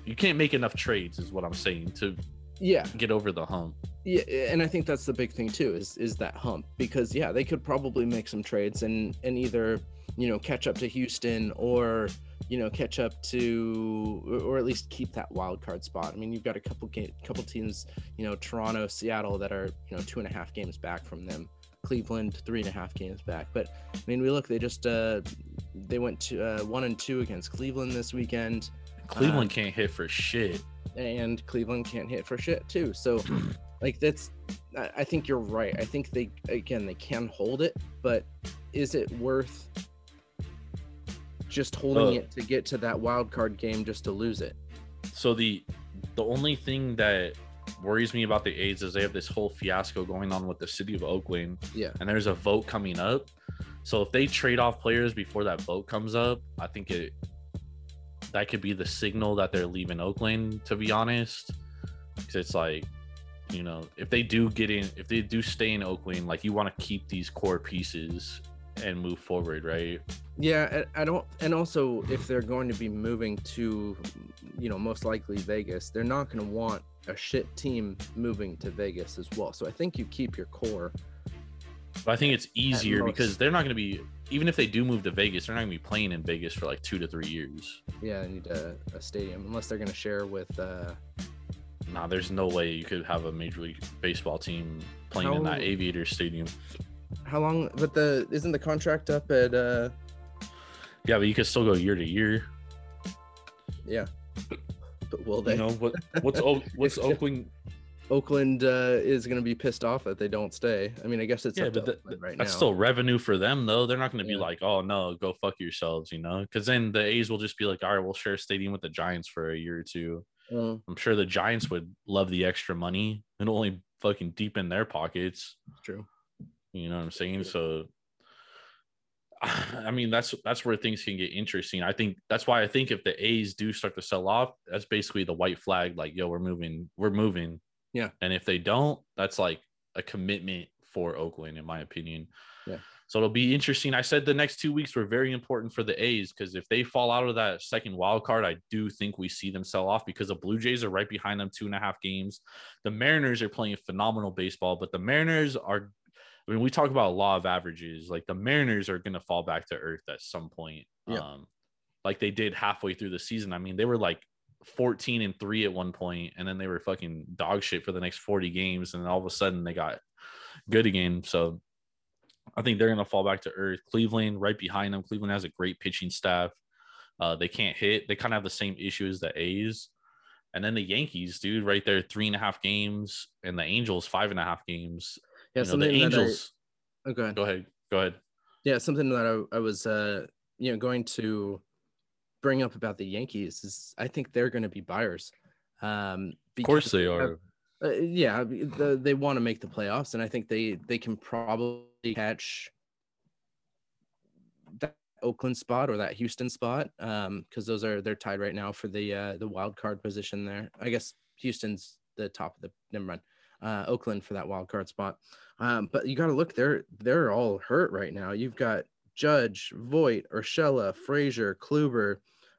you can't make enough trades is what i'm saying to Yeah, get over the hump yeah, and I think that's the big thing too is is that hump because yeah, they could probably make some trades and and either you know catch up to Houston or you know catch up to or- at least keep that wild card spot. I mean, you've got a couple ga- couple teams, you know, Toronto, Seattle that are you know two and a half games back from them. Cleveland three and a half games back, but I mean, we look they just uh they went to uh, one and two against Cleveland this weekend. cleveland can't hit for shit and Cleveland can't hit for shit too. So, like that's, I think you're right. I think they again they can hold it, but is it worth just holding Uh, it to get to that wild card game just to lose it? so the the only thing that worries me about the aids is they have this whole fiasco going on with the city of oakland Yeah. and there's a vote coming up so if they trade off players before that vote comes up i think it that could be the signal that they're leaving oakland to be honest because it's like you know if they do get in if they do stay in oakland like you want to keep these core pieces and move forward right Yeah, I I don't, and also if they're going to be moving to, you know, most likely Vegas, they're not going to want a shit team moving to Vegas as well. So I think you keep your core. But I think it's easier because they're not going to be, even if they do move to Vegas, they're not going to be playing in Vegas for like two to three years. Yeah, I need a, a stadium unless they're going to share with. uh Nah, there's no way you could have a Major League Baseball team playing in that Aviator Stadium. How long? But the isn't the contract up at? uh Yeah, but you could still go year to year. Yeah. But will they? You know what? What's o- what's Oakland? Oakland uh, is going to be pissed off that they don't stay. I mean, I guess it's Yeah, up but that- Oakland right that's now. still revenue for them, though. They're not going to be Yeah. like, "Oh no, go fuck yourselves," you know? Because then the A's will just be like, "All right, we'll share a stadium with the Giants for a year or two. Uh, I'm sure the Giants would love the extra money and only fucking deepen their pockets. true. You know what I'm saying? So I mean that's that's where things can get interesting. I think that's why I think if the A's do start to sell off, that's basically the white flag, like, yo, we're moving, we're moving. Yeah. And if they don't, that's like a commitment for Oakland, in my opinion. Yeah. So it'll be interesting. I said the next two weeks were very important for the A's because if they fall out of that second wild card, I do think we see them sell off because the Blue Jays are right behind them, two and a half games. The Mariners are playing phenomenal baseball, but the Mariners are I mean, we talk about law of averages. Like the Mariners are going to fall back to earth at some point. Yeah. Um, like they did halfway through the season. I mean, they were like 14 and three at one point, and then they were fucking dog shit for the next 40 games. And all of a sudden they got good again. So I think they're going to fall back to earth. Cleveland right behind them. Cleveland has a great pitching staff. Uh, they can't hit. They kind of have the same issue as the A's. And then the Yankees, dude, right there, three and a half games, and the Angels, five and a half games Yeah, you know, the something that I- Angels. oh, go ahead. Go ahead. Go ahead. Yeah, something that I, I was uh you know going to bring up about the Yankees is I think they're going to be buyers. Um, Of course because they are. Uh, yeah, the, they want to make the playoffs, and I think they they can probably catch that Oakland spot or that Houston spot, um, because those are they're tied right now for the uh, the wild card position there. I guess Houston's the top of the never mind. Uh, Oakland for that wild card spot, um, but you got to look they're they're all hurt right now. You've got Judge, Voit, Urshela, Frazier, Kluber,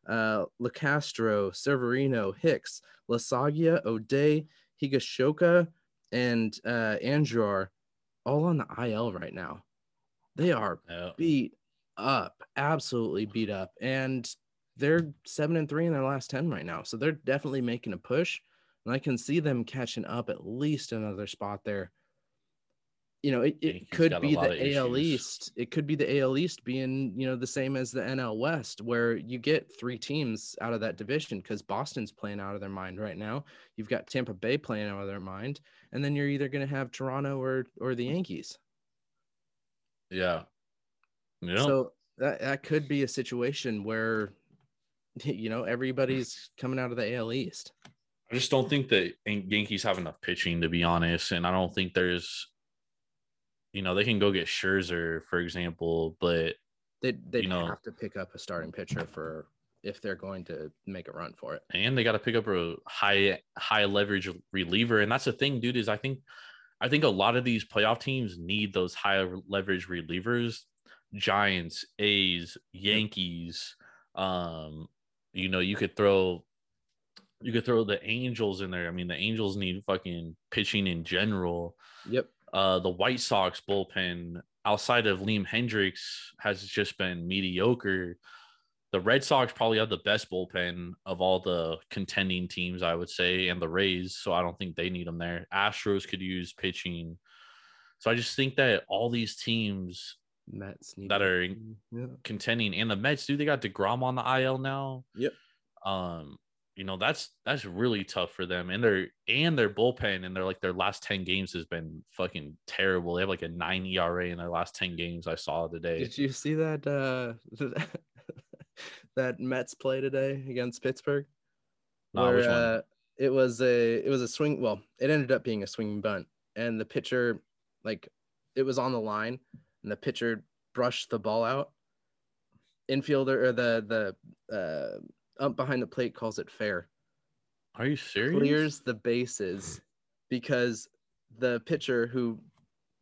uh, LaCastro, Severino, Hicks, Loaisiga, O'Day, Higashioka, and uh, all on the IL right now. They are Yeah. beat up, absolutely beat up, and they're seven and three in their last ten right now. So they're definitely making a push, and I can see them catching up at least another spot there. You know, it, it could be the AL issues. East. It could be the AL East being, you know, the same as the NL West, where you get three teams out of that division because Boston's playing out of their mind right now. You've got Tampa Bay playing out of their mind, and then you're either going to have Toronto or or the Yankees. Yeah. Yeah. So that that could be a situation where, you know, everybody's coming out of the AL East. I just don't think that Yankees have enough pitching to be honest, and I don't think there's, you know, they can go get Scherzer for example, but They they you know- have to pick up a starting pitcher for if they're going to make a run for it. and they got to pick up a high high leverage reliever, and that's the thing, dude. Is I think I think a lot of these playoff teams need those high leverage relievers. Giants, A's, Yankees. Um, you know, you could throw you could throw the Angels in there. I mean, the Angels need fucking pitching in general. Yep. Uh, the White Sox bullpen outside of Liam Hendriks has just been mediocre. The Red Sox probably have the best bullpen of all the contending teams, I would say, and the Rays. So I don't think they need them there. Astros could use pitching. So I just think that all these teams Mets need that are yeah. contending and the Mets, do they got DeGrom on the IL now? Yep. Um, you know, that's that's really tough for them. And their and their bullpen and their like their last 10 games has been fucking terrible. They have like a nine ERA in their last 10 games I saw today. Did you see that uh that Mets play today against Pittsburgh? Nah, Where which one? uh it was a it was a swing well, it ended up being a swing bunt and the pitcher like it was on the line and the pitcher brushed the ball out. Infielder or the the uh ump behind the plate calls it fair. Are you serious? clears the bases because the pitcher who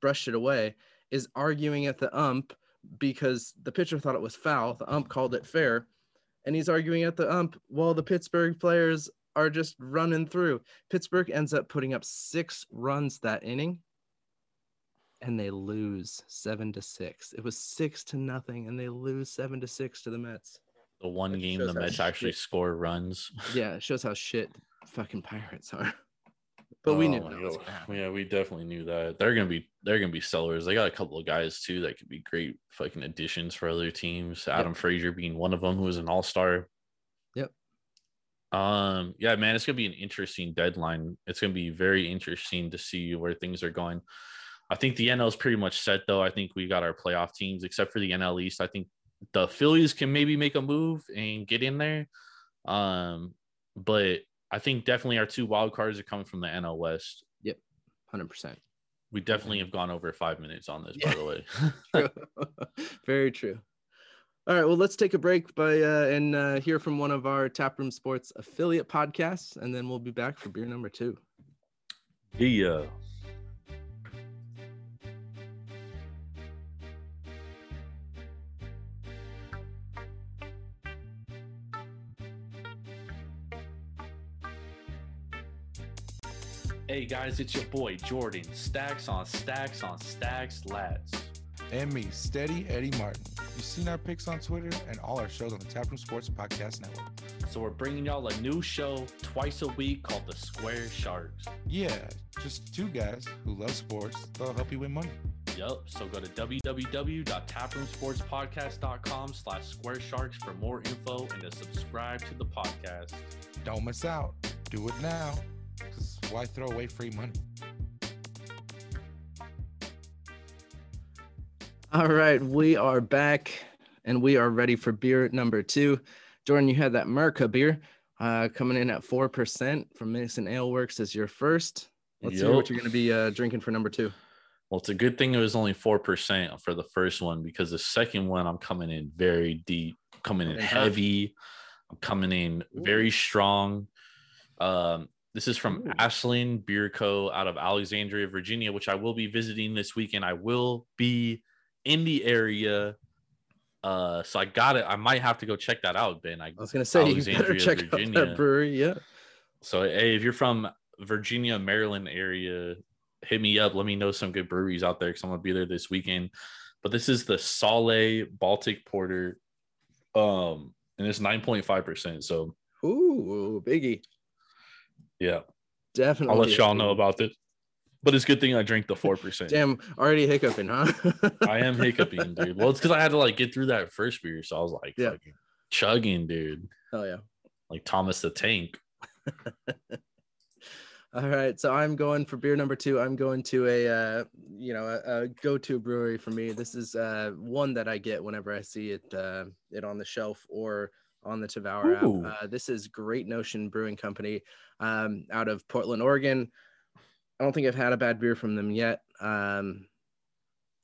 brushed it away is arguing at the ump because the pitcher thought it was foul. The ump called it fair. And he's arguing at the ump while the Pittsburgh players are just running through. Pittsburgh ends up putting up six runs that inning and they lose seven to six. It was six to nothing and they lose seven to six to the Mets. The one game the Mets actually shit- score runs. Yeah, it shows how shit fucking Pirates are. But we knew Oh, that was yo, gonna happen. Yeah, we definitely knew that. They're gonna be they're gonna be sellers. They got a couple of guys too that could be great fucking additions for other teams. Adam Frazier being one of them, who was an all star. Yep. Um. Yeah, man, it's gonna be an interesting deadline. It's gonna be very interesting to see where things are going. I think the NL is pretty much set though. I think we got our playoff teams, except for the NL East. I think the Phillies can maybe make a move and get in there. Um, but I think definitely our two wild cards are coming from the NL West. Yep, Hundred percent. We definitely have gone over five minutes on this, by the way. True. Very true. All right, well, let's take a break by uh, and uh, hear from one of our Taproom Sports affiliate podcasts, and then we'll be back for beer number two. yeah. Hey guys, it's your boy Jordan. Stacks on stacks on stacks, lads. And me, Steady Eddie Martin. You've seen our pics on Twitter and all our shows on the Taproom Sports Podcast Network. So we're bringing y'all a new show twice a week called the Square Sharks. Yeah, just two guys who love sports. They'll help you win money. Yup. So go to www.taproomsportspodcast.com slash square sharks for more info and to subscribe to the podcast. Don't miss out. Do it now. Because why throw away free money? All right, we are back, and we are ready for beer number two. Jordan, you had that Merca beer uh, coming in at four percent from Mason Ale Works as your first. Let's hear what you're going to be uh, drinking for number two. Well, it's a good thing it was only 4% for the first one because the second one, I'm coming in very deep, coming in heavy. I'm coming in very strong. Um, this is from Ooh. Ashland Beer Co. out of Alexandria, Virginia, which I will be visiting this weekend. I will be in the area. Uh, so I got it. I might have to go check that out, Ben. I I was going to say you better Alexandria, check out Virginia. that brewery. Yeah. so hey, if you're from Virginia, Maryland area, hit me up. Let me know some good breweries out there because I'm gonna be there this weekend. But this is the Sale Baltic Porter, um, and it's 9.5 percent. So Ooh, biggie. Yeah, Definitely. I'll let y'all know about this. But it's a good thing I drank the four percent. Damn, already hiccuping, huh? I am hiccuping, dude. Well, it's because I had to like get through that first beer, so I was like, Yeah. fucking chugging, dude, Hell yeah. like Thomas the Tank. All right, so I'm going for beer number two. I'm going to a uh, you know a, a go-to brewery for me. This is uh, one that I get whenever I see it uh, it on the shelf or on the Tavour Ooh. app. Uh, this is Great Notion Brewing Company um, out of Portland, Oregon. I don't think I've had a bad beer from them yet, um,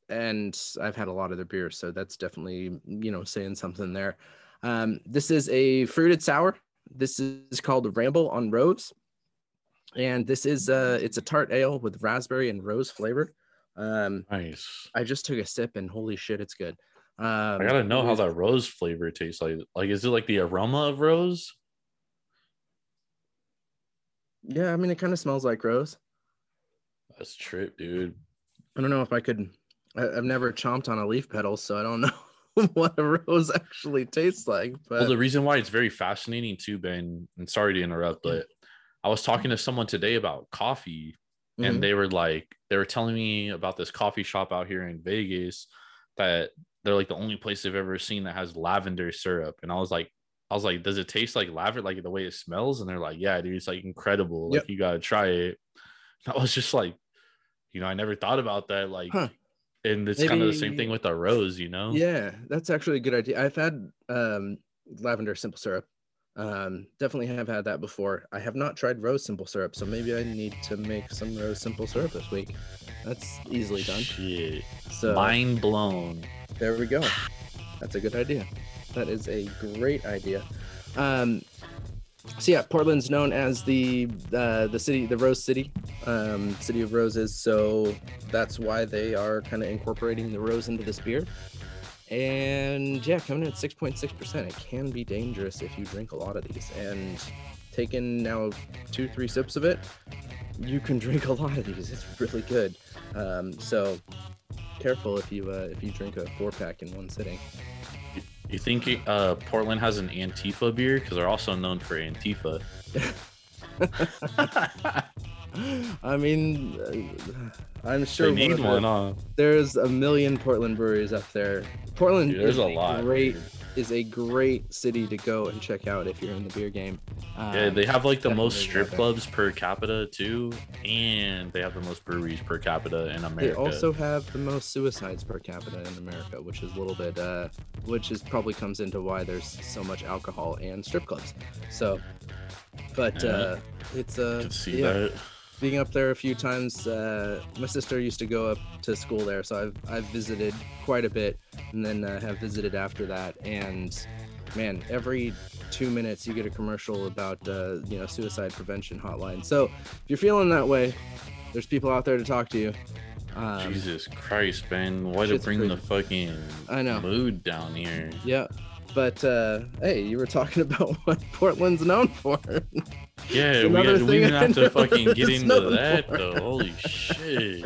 and I've had a lot of their beers, so that's definitely you know saying something there. Um, this is a fruited sour. This is called Ramble on Rose and this is uh it's a tart ale with raspberry and rose flavor um Nice. i just took a sip and holy shit it's good um I gotta know how that rose flavor tastes like. Like, is it like the aroma of rose? yeah i mean it kind of smells like rose That's trip, dude. i don't know if i could I, i've never chomped on a leaf petal so i don't know what a rose actually tastes like but well, the reason why it's very fascinating too, Ben, and sorry to interrupt, but I was talking to someone today about coffee, and they were like, they were telling me about this coffee shop out here in Vegas that they're like the only place they've ever seen that has lavender syrup. And I was like, I was like, does it taste like lavender, like the way it smells? And they're like, yeah, dude, it's like incredible. Yep. Like you gotta try it. And I was just like, you know, I never thought about that. Like, Huh. and it's kind of the same thing with the rose, you know? yeah that's actually a good idea i've had um lavender simple syrup um definitely have had that before i have not tried rose simple syrup so maybe i need to make some rose simple syrup this week that's easily done Shit. so Mind blown. There we go. That's a good idea. That is a great idea. Um, so yeah, Portland's known as the uh, the city, the Rose City, um, city of roses. So that's why they are kind of incorporating the rose into this beer. And yeah, coming in at six point six percent, it can be dangerous if you drink a lot of these. And taking now two, three sips of it, you can drink a lot of these. It's really good. Um, so careful if you uh, if you drink a four pack in one sitting. You think uh, Portland has an Antifa beer? Because they're also known for Antifa. I mean, uh, I'm sure they need of one, huh? There's a million Portland breweries up there. Portland Dude, there's is a lot. Great dude. Is a great city to go and check out if you're in the beer game. Yeah, Um, they have like the most strip clubs per capita too, and they have the most breweries per capita in America. They also have the most suicides per capita in America, which is a little bit, uh, which is probably comes into why there's so much alcohol and strip clubs. So, but Yeah. uh, it's uh, could see yeah. that. Being up there a few times uh, my sister used to go up to school there so i've, I've visited quite a bit and then uh, have visited after that and man every two minutes you get a commercial about uh, you know suicide prevention hotline so if you're feeling that way there's people out there to talk to you um, Jesus Christ, man! Why to bring the fucking I know. mood down here? yeah but uh, hey you were talking about what portland's known for Yeah, we, another we didn't have to fucking get into that for. though. Holy shit!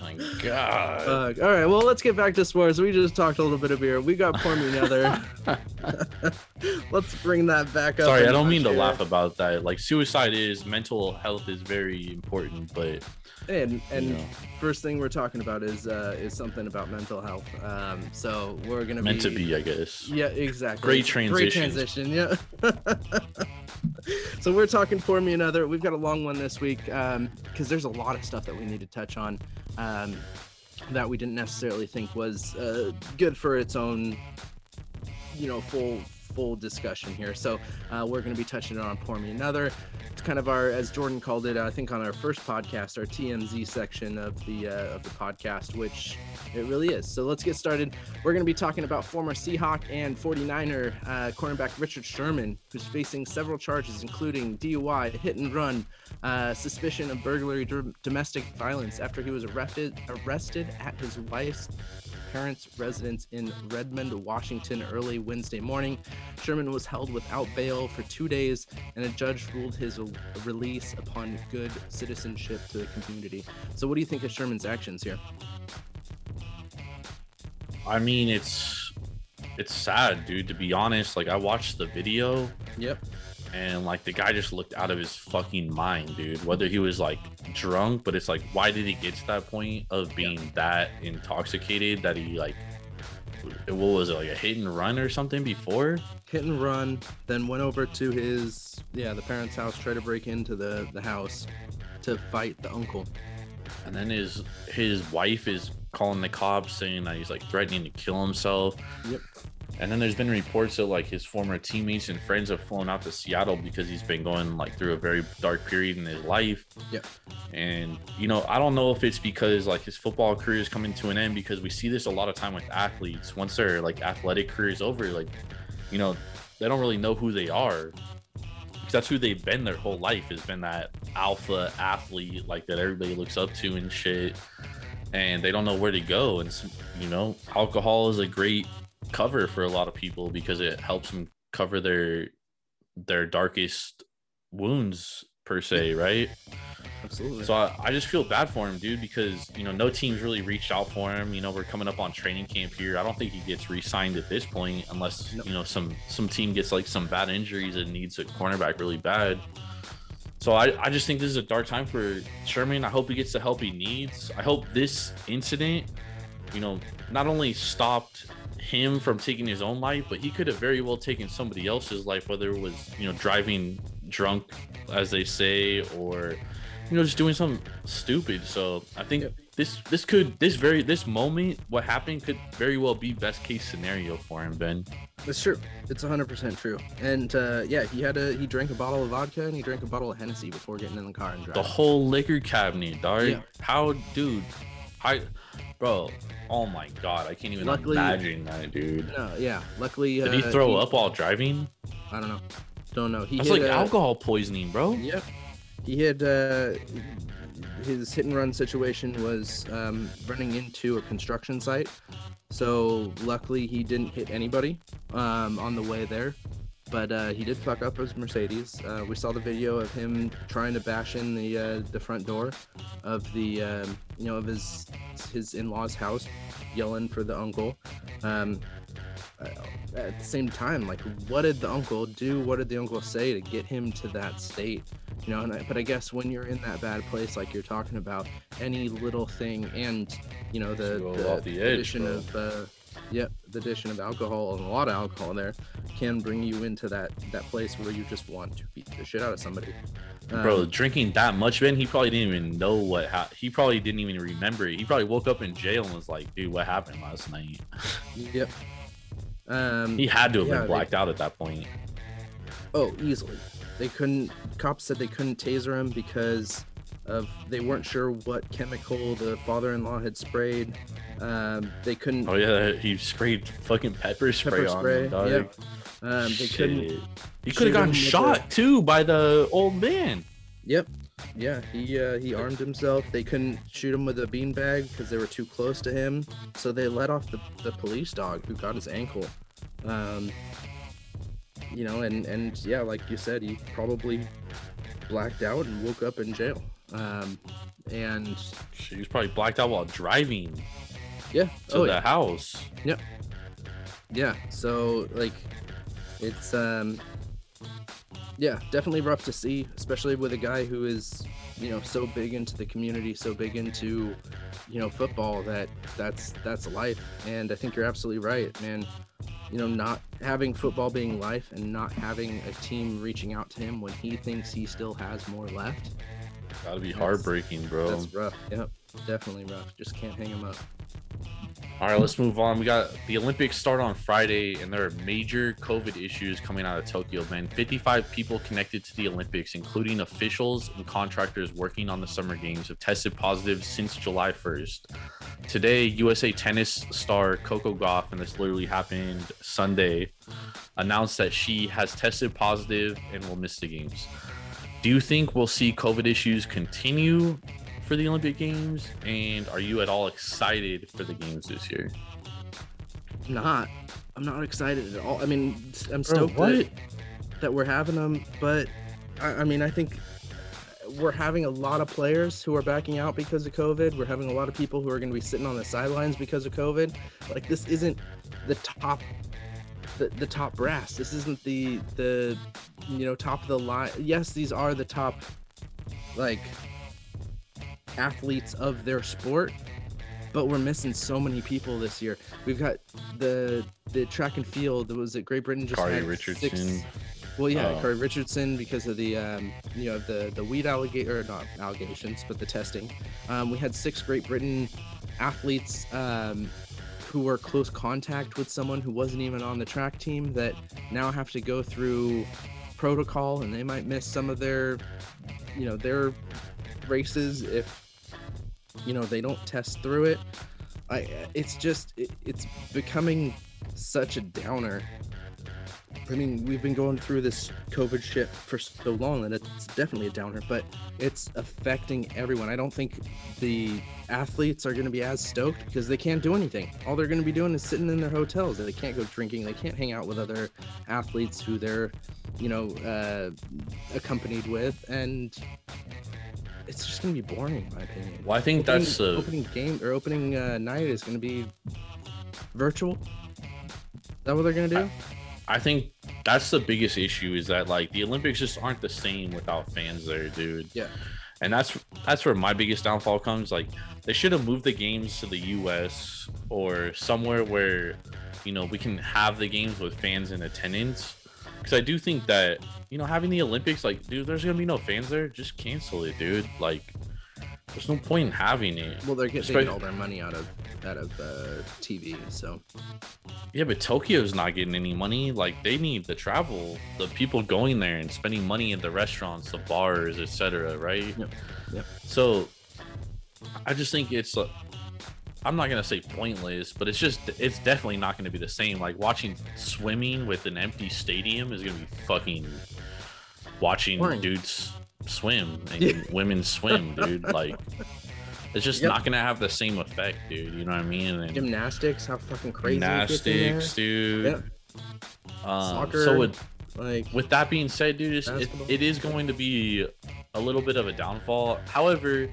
My God. Uh, all right, well, let's get back to sports. We just talked a little bit of beer. We got Pour Me Another. let's bring that back up. Sorry, I don't mean to laugh about that. Like suicide is mental health is very important, but here. And and first thing we're talking about is uh, is something about mental health. Um, so we're gonna meant be, to be, I guess. Yeah, exactly. Great a Great transition. Yeah. so we're talking Pour Me Another. We've got a long one this week because there's a lot of stuff that we need to touch on. Um, that we didn't necessarily think was uh, good for its own, you know, full full discussion here. So uh, we're going to be touching on Pour Me Another. Kind of our, as Jordan called it, I think on our first podcast, our TMZ section of the uh, of the podcast, which it really is. So let's get started. We're going to be talking about former Seahawk and 49er uh, cornerback Richard Sherman, who's facing several charges, including DUI, hit and run, uh, suspicion of burglary, dom- domestic violence, after he was arrested arrested at his wife's parents' residence in Redmond, Washington, early Wednesday morning. Sherman was held without bail for two days, and a judge ruled his uh, release upon good citizenship to the community. So, what do you think of Sherman's actions here? I mean, it's it's sad, dude. To be honest, like I watched the video Yep. and like the guy just looked out of his fucking mind, dude. Whether he was like drunk, but it's like, why did he get to that point of being that intoxicated that he like, what was it like a hit and run or something before? Hit and run, then went over to his yeah the parents' house, tried to break into the the house to fight the uncle. And then his his wife is calling the cops saying that he's like threatening to kill himself. Yep. And then there's been reports that like his former teammates and friends have flown out to Seattle because he's been going like through a very dark period in his life. Yeah. And you know, I don't know if it's because like his football career is coming to an end because we see this a lot of time with athletes. Once their like athletic career is over, like, you know, they don't really know who they are. Because that's who they've been their whole life has been that alpha athlete like that everybody looks up to and shit. And they don't know where to go. And you know, alcohol is a great cover for a lot of people because it helps them cover their their darkest wounds per se, right? Absolutely. So I, I just feel bad for him, dude, because you know no teams really reached out for him. You know we're coming up on training camp here. I don't think he gets re-signed at this point unless Nope. you know some some team gets like some bad injuries and needs a cornerback really bad. So I, I just think this is a dark time for Sherman. I hope he gets the help he needs. I hope this incident, you know, not only stopped him from taking his own life, but he could have very well taken somebody else's life, whether it was, you know, driving drunk, as they say, or you know, just doing something stupid. So I think this this could this very this moment, what happened could very well be best case scenario for him, Ben. It's true. It's 100% true. And uh, yeah, he had a he drank a bottle of vodka and he drank a bottle of Hennessy before getting in the car and driving The whole liquor cabinet, dog. Yeah. How dude I bro, oh my god, I can't even Luckily- imagine that, dude. no, yeah. Luckily, Did he uh, throw up while driving? I don't know. Don't know. He That's hit, like uh, alcohol poisoning, bro. Yep. He had uh, his hit and run situation was um, running into a construction site. So luckily he didn't hit anybody um, on the way there. But uh, he did fuck up his Mercedes. Uh, we saw the video of him trying to bash in the uh, the front door of the um, you know of his his in-laws' house, yelling for the uncle. Um, uh, at the same time, like, what did the uncle do? What did the uncle say to get him to that state? You know, and I, but I guess when you're in that bad place, like you're talking about, any little thing, and you know the, Go the, the edge, addition bro. of, yep, the addition of alcohol and a lot of alcohol there can bring you into that that place where you just want to beat the shit out of somebody. Bro, Um, drinking that much, Ben, he probably didn't even know what ha- he probably didn't even remember it. He probably woke up in jail and was like, dude, what happened last night? yep. Um, He had to have Yeah, been they- blacked out at that point. Oh, easily. They couldn't. Cops said they couldn't taser him because of they weren't sure what chemical the father-in-law had sprayed. Um, they couldn't. Oh yeah, he sprayed fucking pepper spray Pepper on spray, him, yeah. Um, they couldn't. He could have gotten shot too by the old man. Yep. Yeah, he uh, he armed himself. They couldn't shoot him with a beanbag because they were too close to him. So they let off the, the police dog who got his ankle. Um, you know, and and yeah, like you said, he probably blacked out and woke up in jail. Um, and He was probably blacked out while driving yeah, to oh the yeah, house. yeah. Yeah. So like, it's um, yeah, definitely rough to see, especially with a guy who is you know so big into the community, so big into you know football that that's that's life. And I think you're absolutely right, man. You know, not having football being life and not having a team reaching out to him when he thinks he still has more left. Gotta be That's- heartbreaking, bro. That's rough. Yep, definitely rough. Just can't hang him up. All right, let's move on. We got the Olympics start on Friday, and there are major COVID issues coming out of Tokyo, man. 55 people connected to the Olympics, including officials and contractors working on the Summer Games, have tested positive since July 1st. Today, USA tennis star Coco Gauff, and this literally happened Sunday, announced that she has tested positive and will miss the games. Do you think we'll see COVID issues continue for the Olympic Games? And are you at all excited for the games this year? Not. I'm not excited at all. I mean, I'm stoked what? that, that we're having them, but I, I mean, I think we're having a lot of players who are backing out because of COVID. We're having a lot of people who are going to be sitting on the sidelines because of COVID. Like this isn't the top, the, the top brass. This isn't the the you know, top of the line. Yes, these are the top, like, athletes of their sport, but we're missing so many people this year. We've got the the track and field. Was it Great Britain just Kari had Richardson. Six, well, yeah, Oh. Kari Richardson because of the um, you know the the weed allegate or not allegations, but the testing. Um, we had six Great Britain athletes um, who were close contact with someone who wasn't even on the track team that now have to go through protocol and they might miss some of their you know their races if you know they don't test through it. I it's just it, it's becoming such a downer i mean we've been going through this covid shit for so long that it's definitely a downer but it's affecting everyone. I don't think the athletes are going to be as stoked because they can't do anything. All they're going to be doing is sitting in their hotels. They can't go drinking. They can't hang out with other athletes who they're you know uh accompanied with and it's just going to be boring in my opinion. Well, I think opening, that's uh, opening game or opening uh, night is going to be virtual. Is that what they're going to do? I think that's the biggest issue is that like the Olympics just aren't the same without fans there, dude. Yeah. And that's that's where my biggest downfall comes. Like they should have moved the games to the US or somewhere where you know we can have the games with fans in attendance. Because I do think that, you know, having the Olympics, like, dude, there's gonna be no fans there, just cancel it, dude. Like there's no point in having it. well, they're getting especially- all their money out of out of uh, TV. So Yeah, but Tokyo's not getting any money. Like they need the travel, the people going there and spending money at the restaurants, the bars, etc. Right? Yep, yep. So I just think it's. Uh, I'm not gonna say pointless, but it's just it's definitely not gonna be the same. Like watching swimming with an empty stadium is gonna be fucking watching Boring. dudes swim and Yeah. women swim, dude. Like it's just Yep. not gonna have the same effect, dude. You know what I mean? And gymnastics, how fucking crazy gymnastics, dude. Yep. Um, Soccer. So with Like with that being said, dude, it, it is going to be a little bit of a downfall. However,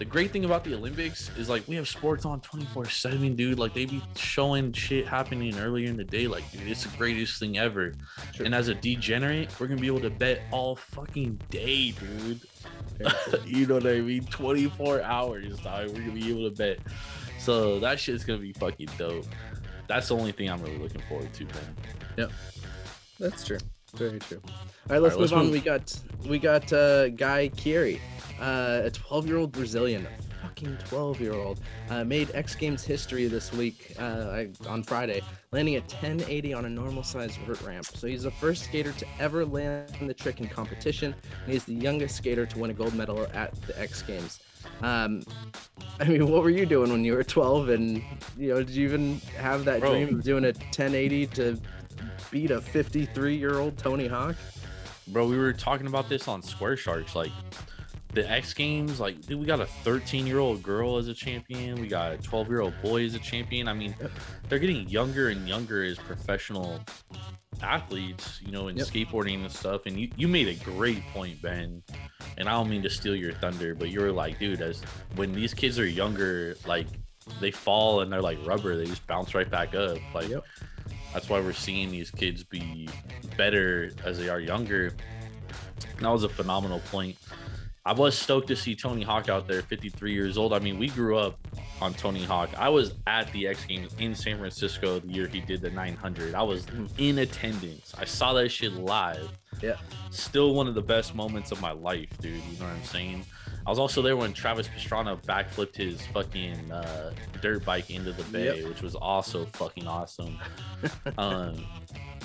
the great thing about the Olympics is like we have sports on 24 7, dude. Like they be showing shit happening earlier in the day. Like, dude, it's the greatest thing ever. Sure. And as a degenerate, we're gonna be able to bet all fucking day, dude. you know what I mean? 24 hours, dog. We're gonna be able to bet. So that shit's gonna be fucking dope. That's the only thing I'm really looking forward to, man. Yep. That's true. Very true. All right, let's All right, move let's on. move- We got we got uh, Gui Khury, uh, a 12 year old Brazilian, a fucking 12 year old, uh, made X Games history this week uh, on Friday, landing a 1080 on a normal size vert ramp. So he's the first skater to ever land the trick in competition, and he's the youngest skater to win a gold medal at the X Games. Um, I mean, what were you doing when you were 12? And you know, did you even have that Bro. dream of doing a 1080 to beat a 53 year old Tony Hawk? Bro, we were talking about this on Square Sharks. Like the X Games, like dude, we got a 13 year old girl as a champion. We got a 12 year old boy as a champion. I mean, Yep. they're getting younger and younger as professional athletes, you know, in Yep. skateboarding and stuff. And you, you made a great point, Ben. And I don't mean to steal your thunder, but you were like, dude, as when these kids are younger, like they fall and they're like rubber, they just bounce right back up. Like Yep. that's why we're seeing these kids be better as they are younger. And that was a phenomenal point. I was stoked to see Tony Hawk out there, 53 years old. I mean, we grew up on Tony Hawk. I was at the X Games in San Francisco the year he did the 900. I was in attendance. I saw that shit live. Yeah. Still one of the best moments of my life, dude. You know what I'm saying? I was also there when Travis Pastrana backflipped his fucking uh, dirt bike into the bay, Yep. which was also fucking awesome. um,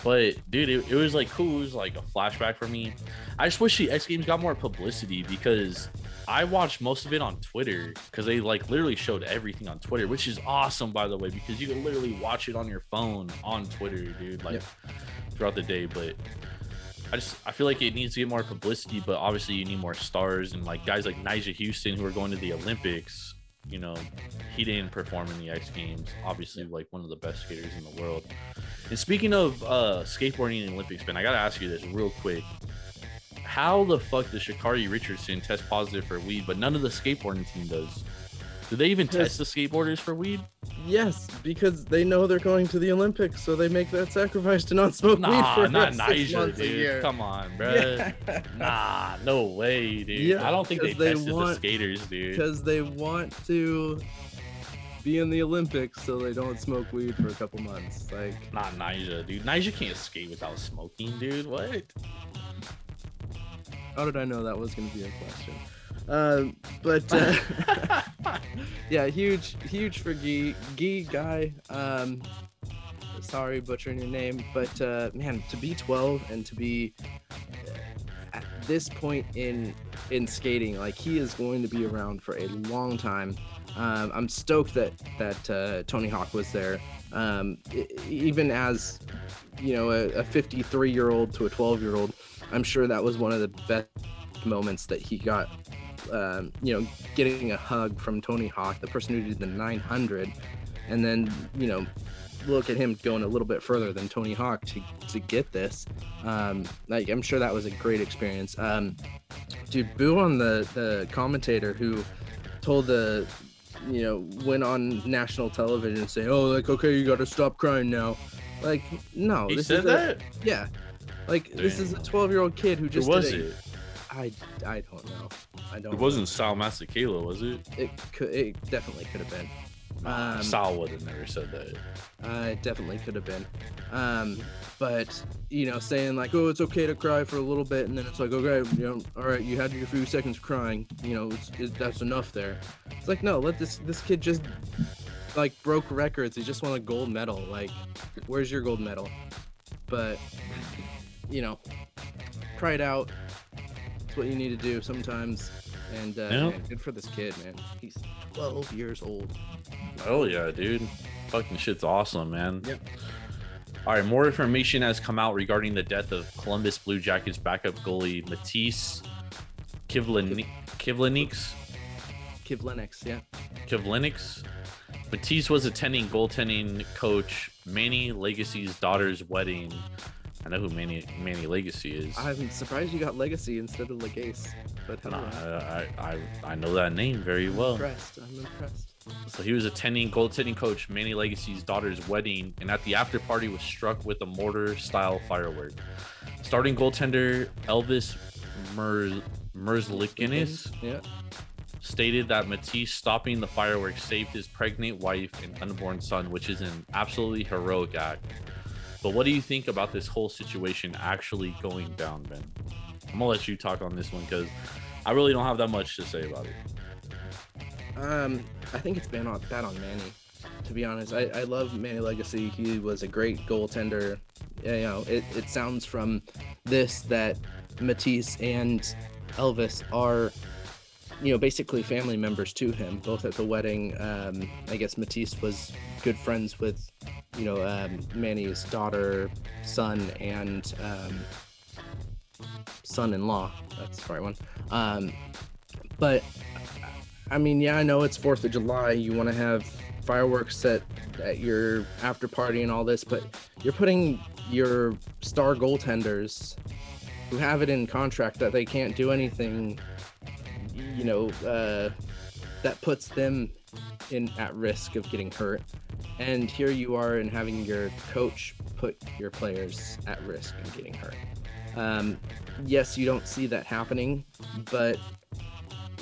but dude, it, it was like cool. It was like a flashback for me. I just wish the X Games got more publicity because I watched most of it on Twitter because they like literally showed everything on Twitter, which is awesome by the way because you can literally watch it on your phone on Twitter, dude. Like Yep. throughout the day, but. I just I feel like it needs to get more publicity, but obviously you need more stars and like guys like Nyjah Huston who are going to the Olympics. You know, he didn't perform in the X Games. Obviously, like one of the best skaters in the world. And speaking of uh skateboarding in the Olympics, Ben, I gotta ask you this real quick. How the fuck does Sha'Carri Richardson test positive for weed, but none of the skateboarding team does? Do they even test the skateboarders for weed? Yes, because they know they're going to the Olympics, so they make that sacrifice to not smoke weed for not six months a year. Come on, bro. Yeah. Nah, no way, dude. Yeah, I don't think they they tested the skaters, dude. because they want to be in the Olympics, so they don't smoke weed for a couple months. Like, Not Nyjah, dude. Nyjah can't skate without smoking, dude. What? how did I know that was going to be a question? Uh, but uh, yeah, huge, huge for Gee, Gee guy. Um, sorry, butchering your name, but uh, man, to be 12 and to be uh, at this point in in skating, like he is going to be around for a long time. Um, I'm stoked that that uh, Tony Hawk was there. Um, e- even as you know, a, a 53 year old to a 12 year old, I'm sure that was one of the best moments that he got. Um, you know, getting a hug from Tony Hawk, the person who did the 900, and then you know, look at him going a little bit further than Tony Hawk to to get this. Um, like I'm sure that was a great experience. Um, dude, boo on the the commentator who told the you know went on national television and say, oh, like okay, you got to stop crying now. Like no, He this said is that? A, yeah. Like this is a 12 year old kid who Who just was did a- it? I I don't know. I don't. It wasn't Sal Masekela, was it? It could. It definitely could have been. Um, Sal would have never said that. Uh, it definitely could have been. Um, but you know, saying like, "Oh, it's okay to cry for a little bit," and then it's like, "Okay, you know, all right, you had your few seconds crying. You know, it's, it, that's enough there." It's like, no, let this this kid just like broke records. He just won a gold medal. Like, where's your gold medal? But you know, it out. What you need to do sometimes. And uh, Yeah. man, good for this kid, man. He's 12 years old. Oh yeah, dude. Fucking shit's awesome, man. Yep. All right, more information has come out regarding the death of Columbus Blue Jackets backup goalie Matiss Kivlin- Kivlenieks. Kivlenieks, yeah. Kivlenieks. Matiss was attending goaltending coach Manny Legacy's daughter's wedding. I know who Manny Manny Legacy is. I'm surprised you got Legacy instead of Legace. But Nah. I, I I know that name very well. impressed. I'm impressed. So he was attending goaltending coach Manny Legacy's daughter's wedding, and at the after party was struck with a mortar-style firework. Starting goaltender Elvis Mer- Merzlikinis Yeah. stated that Matiss stopping the fireworks saved his pregnant wife and unborn son, which is an absolutely heroic act. But what do you think about this whole situation actually going down, Ben? I'm gonna let you talk on this one because I really don't have that much to say about it. Um, I think it's bad on bad on Manny. To be honest, I, I love Manny Legacy. He was a great goaltender. You know, it, it sounds from this that Matiss and Elvis are, you know, basically family members to him, both at the wedding. Um, I guess Matiss was good friends with, you know, um, Manny's daughter, son, and um, son-in-law. That's the right one. Um, but I mean, yeah, I know it's Fourth of July. You want to have fireworks at at your after party and all this, but you're putting your star goaltenders who have it in contract that they can't do anything. You know, uh, that puts them in at risk of getting hurt. And here you are and having your coach put your players at risk of getting hurt. Um, yes, you don't see that happening, but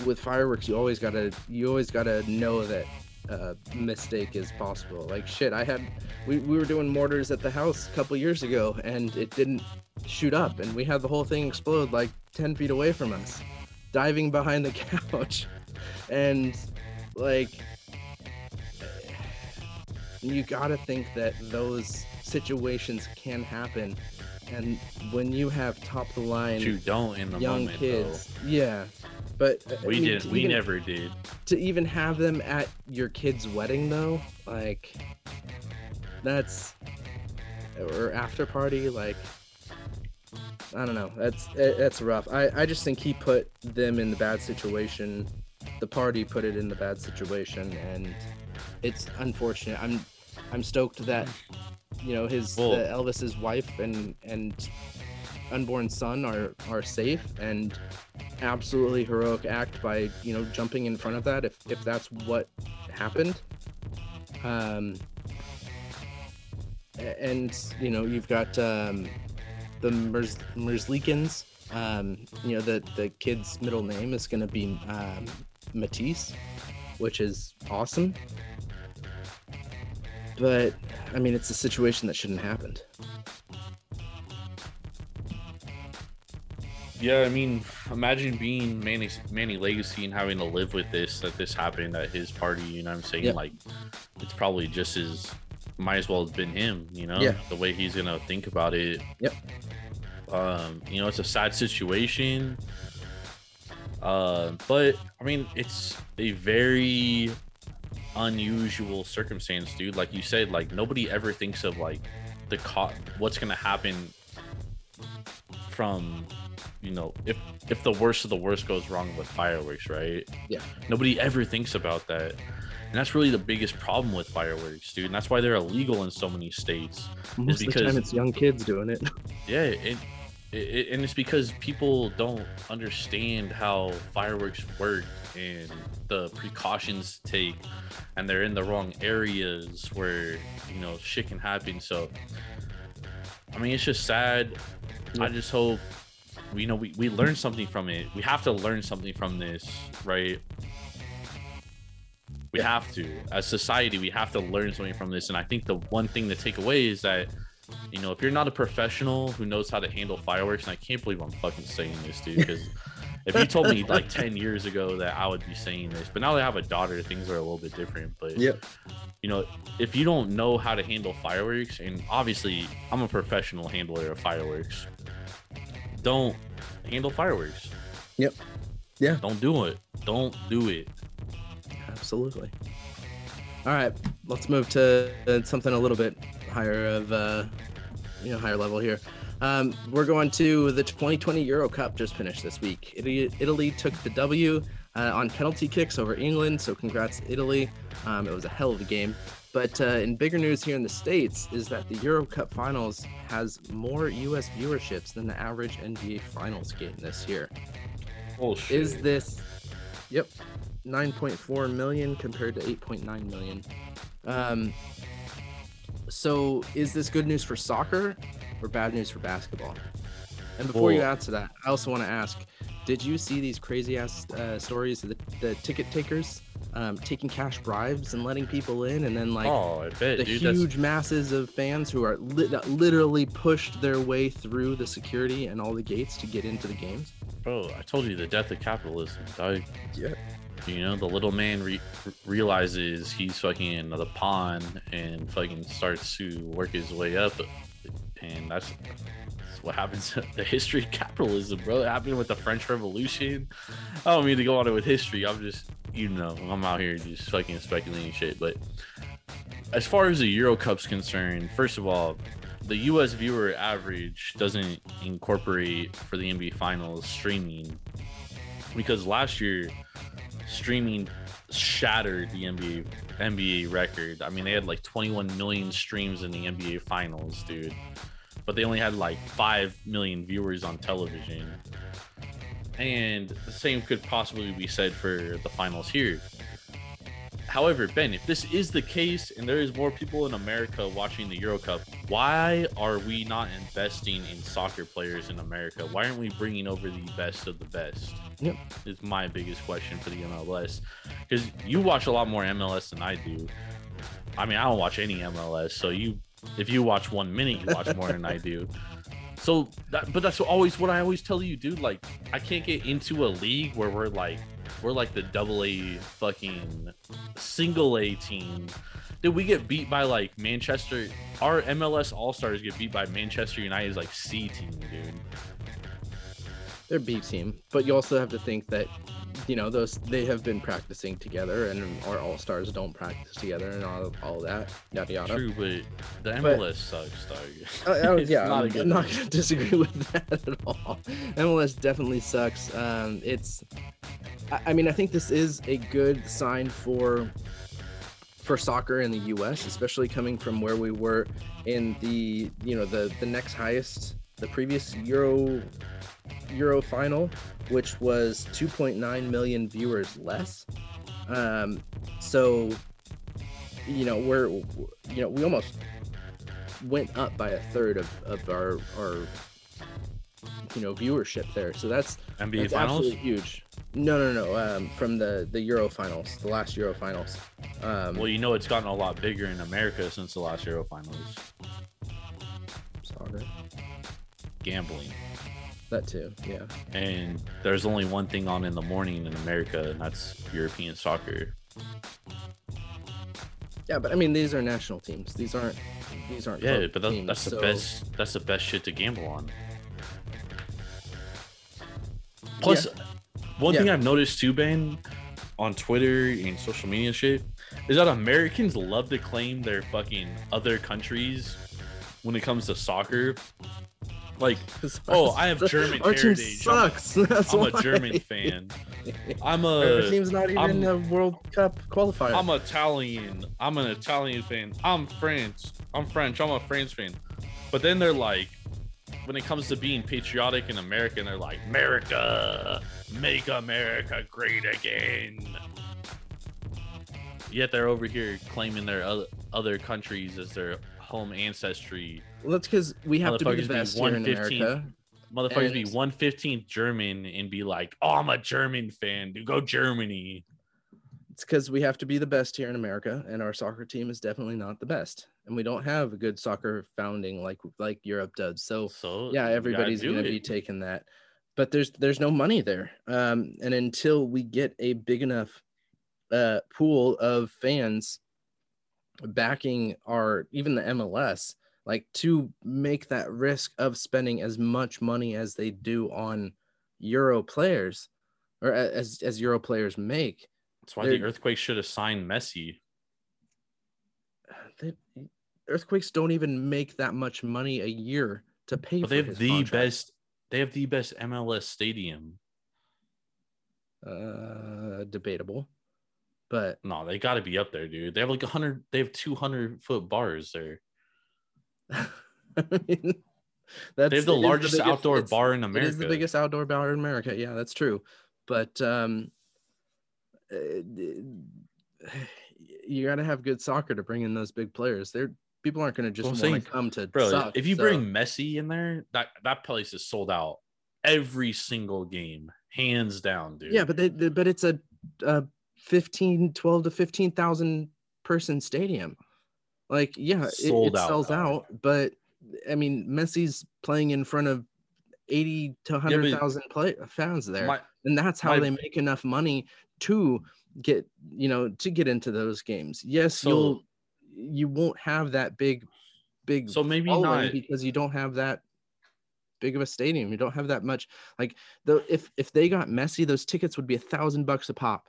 with fireworks you always gotta you always gotta know that a mistake is possible like shit i had we, we were doing mortars at the house a couple years ago and it didn't shoot up and we had the whole thing explode like 10 feet away from us diving behind the couch and like you gotta think that those situations can happen and when you have top of the line But you don't in the young moment, kids. Yeah, but uh. We I mean, did. We even- never did. to even have them at your kid's wedding though, like that's or after party, like I don't know. That's that's rough. I I just think he put them in the bad situation. The party put it in the bad situation, and it's unfortunate. I'm I'm stoked that you know his Well- Elvis's wife and and unborn son are are safe and absolutely heroic act by you know jumping in front of that if if that's what happened Um, and you know you've got um, the Merzlikins. Um, you know the the kid's middle name is going to be um, Matiss, which is awesome. But I mean, it's a situation that shouldn't have happened. Yeah, I mean, imagine being Manny Manny Legacy and having to live with this that this happened at his party. You know what I'm saying? Yep. Like, it's probably just as might as well have been him. You know, Yeah. the way he's gonna think about it. Yep. Um, you know, it's a sad situation. Uh, but I mean, it's a very unusual circumstance, dude. Like you said, like nobody ever thinks of like the co- what's gonna happen from you know if if the worst of the worst goes wrong with fireworks right Yeah. nobody ever thinks about that and that's really the biggest problem with fireworks dude. And that's why they're illegal in so many states Most of the time, it's young kids doing it. yeah it, it, and it's because people don't understand how fireworks work and the precautions to take and they're in the wrong areas where you know shit can happen. So i mean it's just sad. I just hope we know we, we learn something from it. We have to learn something from this right we Yeah. have to as society we have to learn something from this and i think the one thing to take away is that you know if you're not a professional who knows how to handle fireworks and i can't believe i'm fucking saying this dude because if you told me like 10 years ago that i would be saying this but now that i have a daughter things are a little bit different but Yep. you know if you don't know how to handle fireworks and obviously i'm a professional handler of fireworks don't handle fireworks Yep. Yeah. don't do it don't do it Absolutely. All right, let's move to something a little bit higher of uh, you know higher level here. Um, we're going to the 2020 Euro Cup just finished this week. Italy, Italy took the W uh, on penalty kicks over England, so congrats Italy. Um, it was a hell of a game. But uh, in bigger news here in the states is that the Euro Cup Finals has more U.S. viewerships than the average NBA Finals game this year. Bullshit. Is this? Yep, 9.4 million compared to 8.9 million. Um, so is this good news for soccer or bad news for basketball? And before you answer that, I also want to ask: Did you see these crazy ass uh, stories of the, the ticket takers um, taking cash bribes and letting people in, and then like oh, I bet, the dude. That's, huge masses of fans who are li- literally pushed their way through the security and all the gates to get into the games? bro. I told you the death of capitalism, dog. Yeah. You know, the little man re- realizes he's fucking the pawn and fucking starts to work his way up, and that's, that's what happens. the history of capitalism, bro. It happened with the French Revolution. I don't mean to go on it with history. I'm just, you know, I'm out here just fucking speculating shit. But as far as the Euro Cup's concerned, first of all, the U.S. viewer average doesn't incorporate for the NBA Finals streaming because last year streaming shattered the NBA NBA record. I mean, they had like 21 million streams in the NBA Finals, dude. But they only had like 5 million viewers on television. And the same could possibly be said for the finals here. However, Ben, if this is the case and there is more people in America watching the Euro Cup, why are we not investing in soccer players in America? Why aren't we bringing over the best of the best? Yep. Is my biggest question for the MLS. Because you watch a lot more MLS than I do. I mean, I don't watch any MLS, so you, if you watch one minute, you watch more than I do. So, that, but that's always what I always tell you, dude. Like, I can't get into a league where we're like, we're like the double A fucking single A team. Did we get beat by like Manchester? Our MLS All Stars get beat by Manchester United's like C team, dude. They're B team, but you also have to think that you know those they have been practicing together, and our all stars don't practice together, and all all that yada yada. True, but the But- MLS sucks, though. Uh, yeah, not I'm, I'm not gonna disagree with that at all. MLS definitely sucks. Um, it's, I, I mean, I think this is a good sign for for soccer in the U.S., especially coming from where we were in the you know the the next highest, the previous Euro Euro final, which was 2.9 million viewers less. Um, so you know, we're you know we almost went up by a third of of our our you know viewership there. So that's NBA that's Finals. absolutely huge. No, no, no. Um, from the the Euro finals, the last Euro finals. Um, Well, you know it's gotten a lot bigger in America since the last Euro Finals. soccer, Gambling, that too. Yeah. and there's only one thing on in the morning in America, and that's European soccer. Yeah, but I mean, these are national teams. These aren't. These aren't. Yeah, but that's, teams, that's the so- best. That's the best shit to gamble on. Plus, one thing I've noticed too, Ben, on Twitter and social media shit, is that Americans love to claim their fucking other countries when it comes to soccer. Like, oh, I have German Our team heritage. I'm a- sucks. That's I'm a. German fan. I'm Our team's not even I'm, a World Cup qualifier. I'm Italian. I'm an Italian fan. I'm French. I'm French. I'm a French fan. But then they're like, when it comes to being patriotic and American, they're like, America, make America great again. Yet they're over here claiming their other, other countries as their home ancestry. Well, that's because we have to be the Motherfuckers be best here in America. Motherfuckers be And- 115th German and be like, oh, I'm a German fan. Dude, go Germany. It's because we have to be the best here in America, and our soccer team is definitely not the best, and we don't have a good soccer founding like like Europe does. So So yeah, everybody's to it. be taking that, but there's there's no money there, um, and until we get a big enough uh, pool of fans backing our even the MLS, like to make that risk of spending as much money as they do on Euro players, or as as Euro players make. That's why the They're- earthquake should have signed Messi. they, earthquakes don't even make that much money a year to pay But for they have the contract. best. They have the best MLS stadium. uh debatable but No, they got to be up there, dude. They have like a hundred. They have two hundred foot bars there. I mean, that's They have the largest biggest- outdoor bar in America. It is the biggest outdoor bar in america yeah that's true but um uh, you got to have good soccer to bring in those big players they're people aren't going to just Well, want to come to bro. suck, if you so- bring Messi in there, that that place is sold out every single game, hands down, dude. yeah but they, they- but it's a, a 15 12 to 15,000 person stadium like yeah it, it out, sells though. out but i mean messi's playing in front of 80 to 100,000 play fans there My- and that's how my- they make enough money to get you know to get into those games yes So- you'll you won't have that big big so maybe not. because you don't have that big of a stadium you don't have that much like though if if they got Messi those tickets would be a thousand bucks a pop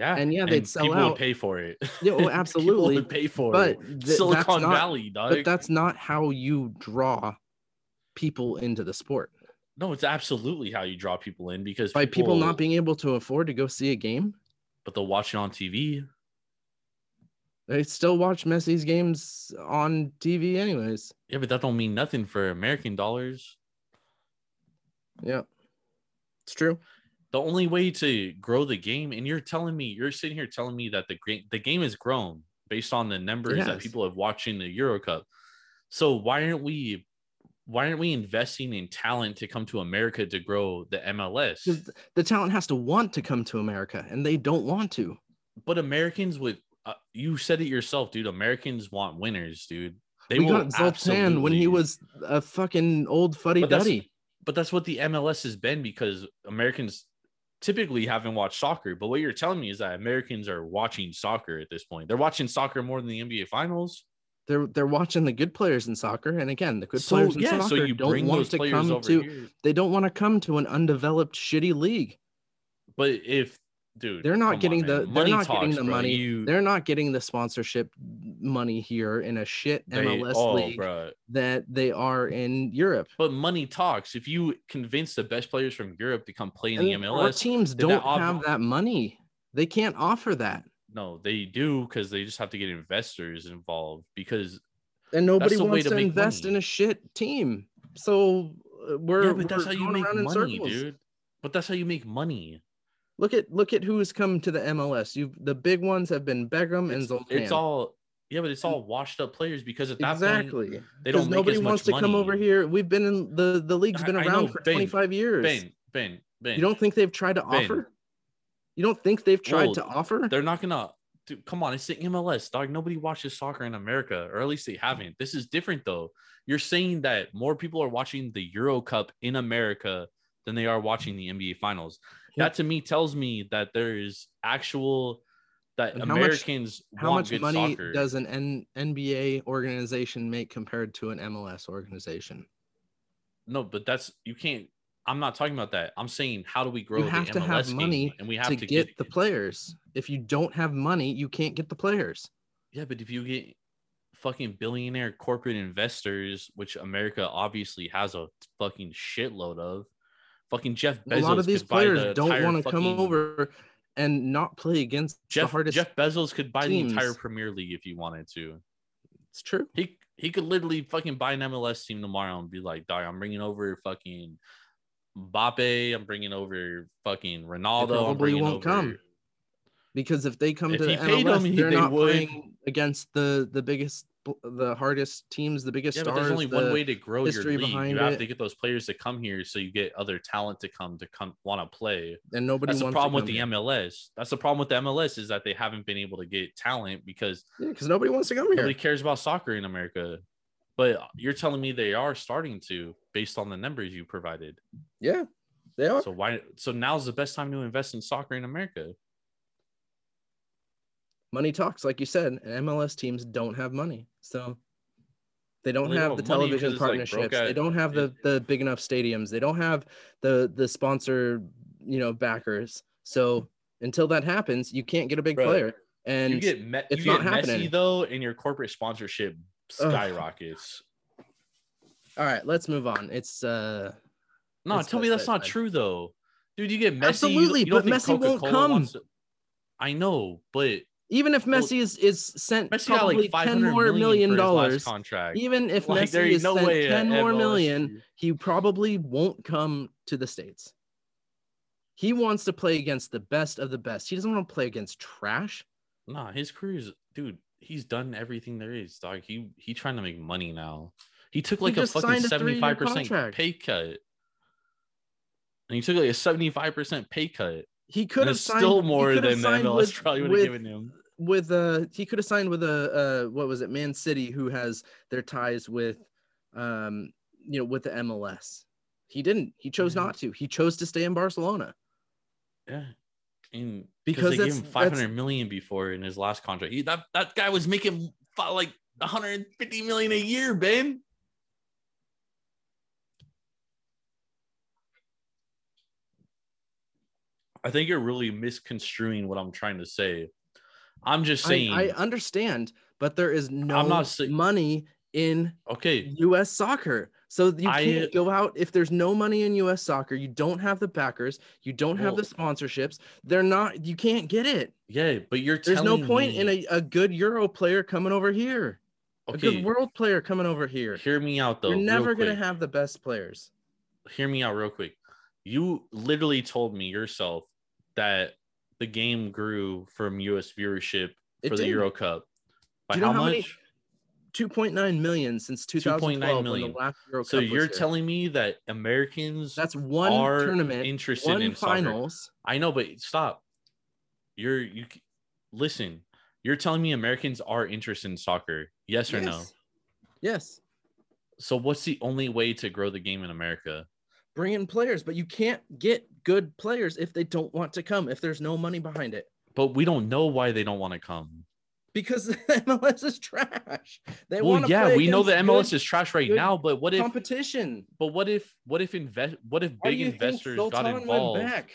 Yeah, and yeah, they'd sell people out. would pay for it. Yeah, oh, well, people absolutely, would pay for but it. th- Silicon not- Valley, dog. but that's not how you draw people into the sport no, it's absolutely how you draw people in because by people not being able to afford to go see a game but they'll watch it on TV. they still watch messi's games on tv anyways Yeah, but that don't mean nothing for American dollars. yeah it's true The only way to grow the game, and you're telling me, you're sitting here telling me that the game, the game has grown based on the numbers that people have watching the Euro Cup. So why aren't we, why aren't we investing in talent to come to America to grow the mls the talent has to want to come to america and they don't want to But Americans would, uh, you said it yourself, dude. Americans want winners, dude. They we got Zlatan when he was a fucking old fuddy But duddy. but that's what the MLS has been because Americans typically haven't watched soccer. But what you're telling me is that Americans are watching soccer at this point. They're watching soccer more than the NBA finals. They're they're watching the good players in soccer, and again, the good so players in yeah, soccer so you don't bring want those to come to. here. They don't want to come to an undeveloped, shitty league. But if dude, They're not getting on, the. man. They're Money not getting the bro. money. You, They're not getting the sponsorship money here in a shit they, MLS oh, league bro. that they are in Europe. But money talks. If you convince the best players from Europe to come play in the And our MLS, teams don't ob- have that money. They can't offer that, no, they do because they just have to get investors involved because and nobody wants to to, invest money. in a shit team. So uh, we're yeah, but that's how you make money, circles. dude. But that's how you make money. Look at look at who's come to the MLS. You the big ones have been Beckham and Zlatan. it's all Yeah, but it's all washed up players because at that point exactly. they don't nobody wants to come over here. We've been in the the league's been I around know, for Ben, 25 years. Ben, Ben, Ben. You don't think they've tried to offer? You don't think they've tried Well, to offer? They're not gonna. Dude, come on, it's the MLS, dog. Nobody watches soccer in America, or at least they haven't. This is different, though. You're saying that more people are watching the Euro Cup in America than they are watching the NBA Finals. That to me tells me that there is actual that And how much- Americans How much good money soccer. does an N- NBA organization make compared to an MLS organization? no, but that's you can't. I'm not talking about that. I'm saying how do we grow You the have to MLS have money and we have to, to, get, the players. If you don't have money, you can't get the players. Yeah, but if you get fucking billionaire corporate investors, which America obviously has a fucking shitload of, fucking Jeff Bezos. a lot of these the players don't want to come over and not play against the Jeff hardest. Jeff Bezos could buy the entire. Premier League if he wanted to. It's true. He he could literally fucking buy an MLS team tomorrow and be like, "Dog, I'm bringing over fucking Mbappe. I'm bringing over fucking Ronaldo. I'm probably won't over." come. Because if they come If to he the MLS, them, they're they not would. playing against the the biggest, the hardest teams, the biggest Yeah, but stars. there's only one way to grow your league. behind You have it. to get those players to come here, so you get other talent to come to come want to play. and nobody That's the problem with the come MLS. That's the problem with the MLS is that they haven't been able to get talent because here. because nobody wants to come nobody here. Nobody cares about soccer in America. But you're telling me they are starting to, based on the numbers you provided. Yeah, they are. So why? So now's the best time to invest in soccer in America. Money talks, like you said, and MLS teams don't have money, so they don't Well, they have don't the have television it's, like, partnerships. they don't have the the big enough stadiums. They don't have the the sponsor, you know, backers. So until that happens, you can't get a big Bro, player. And you get Me- it's you not get happening. though, and your corporate sponsorship skyrockets. all right, let's move on. It's uh No, tell me that's not true though, dude. You get Messi. Absolutely, you don't but Messi won't come. to- I know, but even if Well, Messi is is sent Messi probably like five more million million for his last dollars, contract. even if Like, Messi is no sent 10 more MLS million, he probably won't come to the States. He wants to play against the best of the best. He doesn't want to play against trash. Nah, his career's dude. He's done everything there is, dog. He he trying to make money now. He took He like a just fucking a seventy five percent pay cut, and he took like a seventy five percent pay cut. He could have signed, still more than the MLS with- probably would have given him. With uh he could have signed with a uh what was it man city who has their ties with um you know with the mls he didn't he chose Yeah. not to he chose to stay in barcelona Yeah, and Because they gave him five hundred million before in his last contract. He, that that guy was making like one hundred fifty million a year, Ben. I think you're really misconstruing what I'm trying to say. I'm just saying, I understand but there is no say- money in okay, us soccer. So you can't go out if there's no money in us soccer. You don't have the backers you don't have the sponsorships. They're not you can't get it. Yeah, but you're there's no point me, in a, a good euro player coming over here. Okay, a good world player coming over here. Hear me out though. You're never going to have the best players. hear me out real quick. You literally told me yourself that the game grew from US viewership It for the. Euro Cup. By you know how, how many- much? 2.9 million since 2012 when million. the last Euro So you're telling me that Americans that's one are tournament, interested one in soccer. finals. I know, but stop. You're you listen. You're telling me Americans are interested in soccer. Yes or no? Yes. Yes. So what's the only way to grow the game in America? Bring in players, but you can't get good players if they don't want to come, if there's no money behind it. But we don't know why they don't want to come. Because the MLS is trash. They well, want to yeah, we know the MLS good is trash right now, but what if competition. But what if what if invest what if Why big investors got involved? back?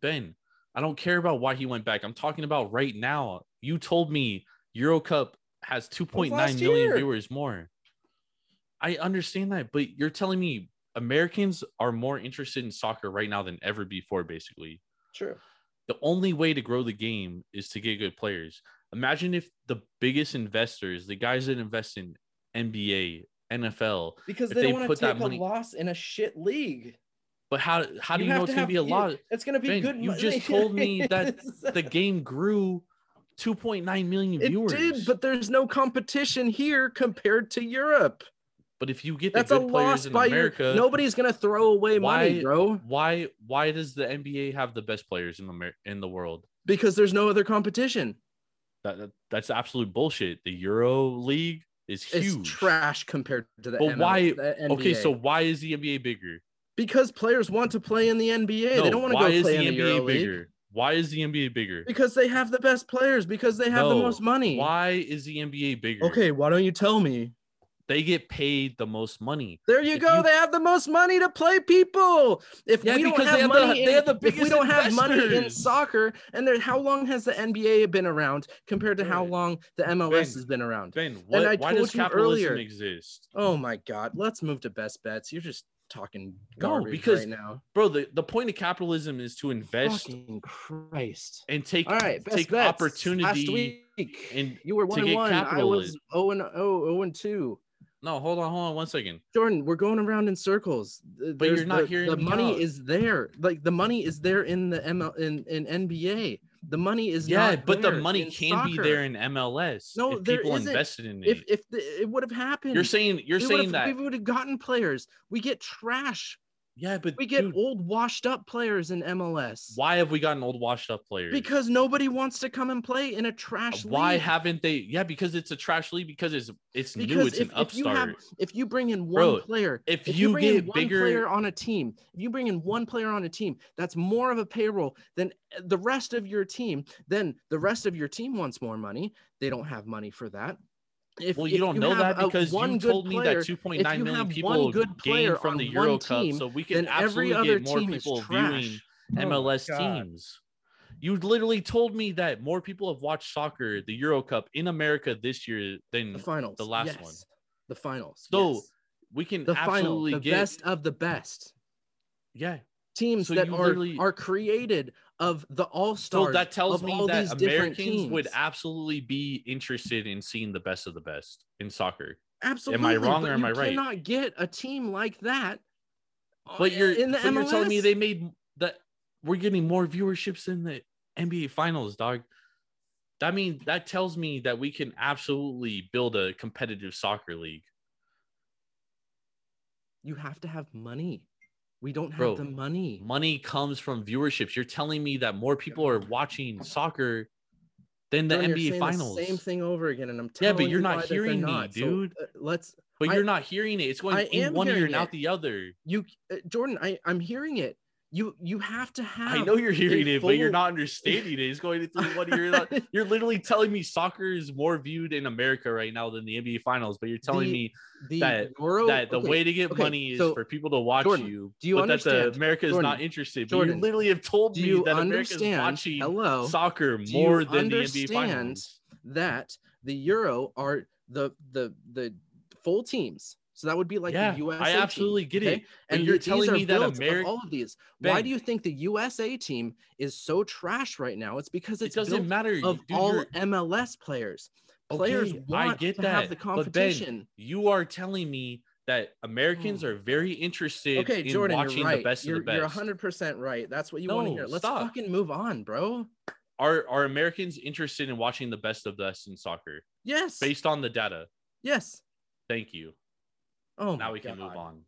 Ben, I don't care about why he went back. I'm talking about right now. You told me Euro Cup has 2.9 million year. viewers more. I understand that, but you're telling me Americans are more interested in soccer right now than ever before, basically. True. The only way to grow the game is to get good players. Imagine if the biggest investors, the guys that invest in NBA, NFL, Because they they want put to that take money- a loss in a shit league. but how how do you, know it's gonna have- be a lot? It's gonna be Ben, good. you just told me that the game grew 2.9 million viewers. It did, but there's no competition here compared to Europe. But if you get the That's a good players in by America, your. Nobody's gonna throw away money, bro, why why does the NBA have the best players in the in the world? because there's no other competition. That, that- that's absolute bullshit. The Euro League is huge, It's trash compared to the. But why- the Okay, so why is the NBA bigger? because players want to play in the NBA, no, they don't want to go play the in the NBA Euro League bigger? Why is the NBA bigger? because they have the best players because they have the most money. Why is the NBA bigger? Okay, why don't you tell me? They get paid the most money. There you If go. you- They have the most money to play people. If Yeah, we don't have they have money, the- in, they have the if we don't have money in soccer, and there, how long has the NBA been around compared to how long the MLS Ben, has been around? Ben, what, I why told does you capitalism earlier- exist? Oh my God! Let's move to best bets. You're just talking No, garbage because right now. Bro, the, the point of capitalism is to invest Fucking Christ! and take All right, best take bets. Last week, and you were to one and get one. I was capitalism. oh and oh, oh and two. No, hold on, hold on one second. Jordan, we're going around in circles. But you're not the, hearing the money out. is there. Like the money is there in the ML in, in NBA. The money is Yeah, not but the money can be there in MLS No, if there people isn't. invested in it. If if the, it would have happened, you're saying you're saying that we would have gotten players. We get trash. Yeah, but We get dude, old, washed up players in MLS why have we gotten old washed up players? because nobody wants to come and play in a trash league. why league. haven't they? Yeah, because it's a trash league. Because it's it's new. It's if, an if you upstart. have if you bring in one Bro, player if you, you bring in get one bigger- player on a team if you bring in one player on a team that's more of a payroll than the rest of your team then the rest of your team wants more money they don't have money for that if, well, you if don't know that because one you told me that 2.9 if you million people good player gained from the Euro Cup, team, so we can then every absolutely other get more people viewing Oh MLS teams. You literally told me that more people have watched soccer, the Euro Cup in America this year than the finals the last yes. one. the finals So, yes. we can the final the get best of the best yeah. teams So that are are created of the all stars. So that tells of me that Americans would absolutely be interested in seeing the best of the best in soccer. Absolutely. Am I wrong or am I right? You cannot get a team like that. But uh, you're in the but you're telling me they made that we're getting more viewerships in the NBA finals, dog. That means that tells me that we can absolutely build a competitive soccer league. you have to have money. We don't have Bro, the money. Money comes from viewerships. You're telling me that more people are watching soccer than the Jordan, you're NBA saying finals. same thing over again, and I'm Yeah, telling but you're you not why that they're hearing me, not. So, dude. uh, let's But I- you're not hearing it. It's going I in one ear and out the other. you, uh, Jordan. I I'm hearing it. You you have to have. I know you're hearing it, but you're not understanding it. It's going through one ear. and out- You're literally telling me soccer is more viewed in America right now than the NBA finals, but you're telling The- me the that- Euro, that the okay, way to get okay, money is so, for people to watch Jordan, you. do you but that the understand? America is Jordan, not interested. But Jordan, you literally have told me that America is watching Hello. soccer more than the NBA finals. that the Euro are the the the full teams. So that would be like yeah, the USA. I team, absolutely get okay? it. And you're telling me that America all of these. Why do you think the USA team is so trash right now? It's because it it's doesn't matter. of dude, all you're- MLS players. Players Okay, I want get to that, have the but Ben, competition. you are telling me that Americans are very interested Hmm. okay, in Jordan, watching you're right. the best you're, of the best. You're best. 100% right. That's what you want to hear. Let's stop. fucking move on, bro. Are are Americans interested in watching the best of the best in soccer Yes. based on the data? yes. Thank you. Oh, now we can move on.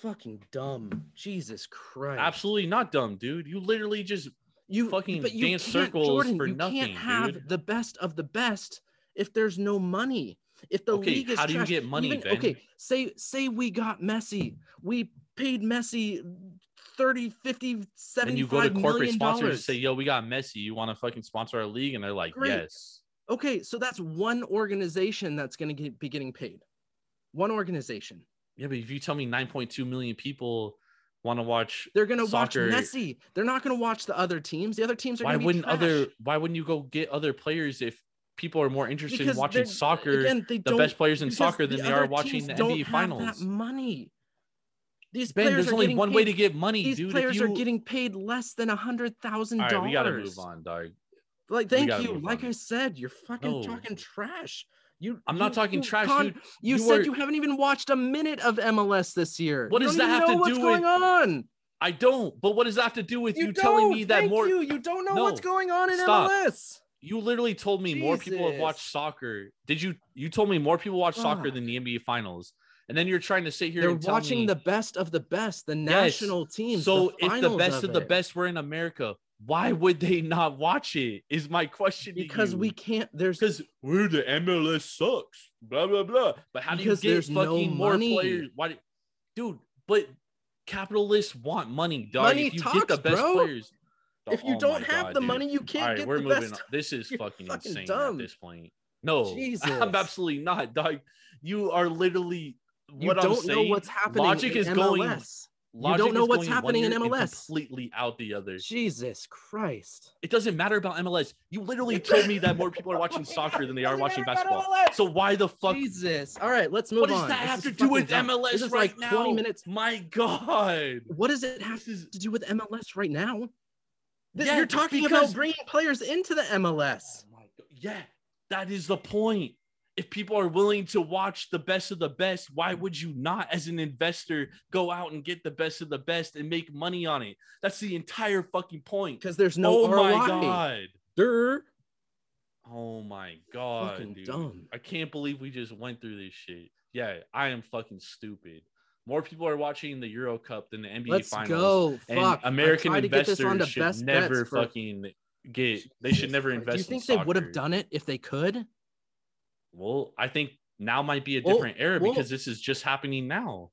Fucking dumb. Jesus Christ. Absolutely not dumb, dude. You literally just you fucking but you dance circles Jordan, for you nothing, can't have dude. the best of the best if there's no money. If the Okay, league is how do you trash, get money, even-? Okay, say say we got Messi. We paid Messi 30, 50, 75 and you go to corporate sponsors and say, "Yo, we got Messi. You want to fucking sponsor our league?" And they're like, Great. "Yes." Okay, so that's one organization that's going to be getting paid. One organization. Yeah, but if you tell me 9.2 million people want to watch, They're going to watch Messi. They're not going to watch the other teams. The other teams are why wouldn't trash. other? Why wouldn't you go get other players if people are more interested Because in watching soccer? again, the best players in soccer than the they are watching the don't NBA have finals. That money. These Ben, players there's are only one way paid- to get money, These dude. players you... are getting paid less than a hundred thousand dollars. right, we gotta move on, dog. Like, thank you. Like on. I said, you're fucking No. talking trash. You. I'm you- not talking you trash, con-. You, You said were- you haven't even watched a minute of MLS this year. What You does that have to do going with- on? I don't. But what does that have to do with you, You, telling me that more? You. you don't know No. what's going on in Stop. MLS. You literally told me more people have watched soccer. Did you? You told me more people watch soccer ah. than the NBA Finals, and then you're trying to sit here. They're and tell watching me, the best of the best, the Yes. national teams. So if the best of, the it. best were in America, why would they not watch it? Is my question. because we can't. There's because we're the MLS sucks, blah blah blah. But how do you get no fucking more money. players? Why, do- dude? But capitalists want money, dog. Money if you get the best bro. players, if you Oh don't have God, the dude. money, you can't All right, get we're the moving. best. On. This is fucking, fucking insane dumb. at this point. No, Jesus. I'm absolutely not, dog. You are literally. You I'm don't know what's happening. Logic is going. Logic don't know what's happening in MLS. Completely out the other. Jesus Christ. It doesn't matter about MLS. You literally told me that more people are watching soccer than they are watching basketball. So why the fuck? Jesus. All right, let's move on. What does that This have to do with dumb. MLS This is right like now? 20 minutes. My God. What does it have is to do with MLS right now? Yeah, You're talking because- about bringing players into the MLS. Oh my God. Yeah, that is the point. If people are willing to watch the best of the best, why would you not, as an investor, go out and get the best of the best and make money on it? That's the entire fucking point. Because there's no oh ROI. my god. Durr. Oh my god, Fucking dude. dumb. I can't believe we just went through this shit. Yeah, I am fucking stupid. More people are watching the Euro Cup than the NBA Let's Finals. go. Fuck. American tried to get this investors should best never for- fucking get. They should never invest. Do you think in they would have done it if they could? Well, I think now might be a Well- different era well- because this is just happening now.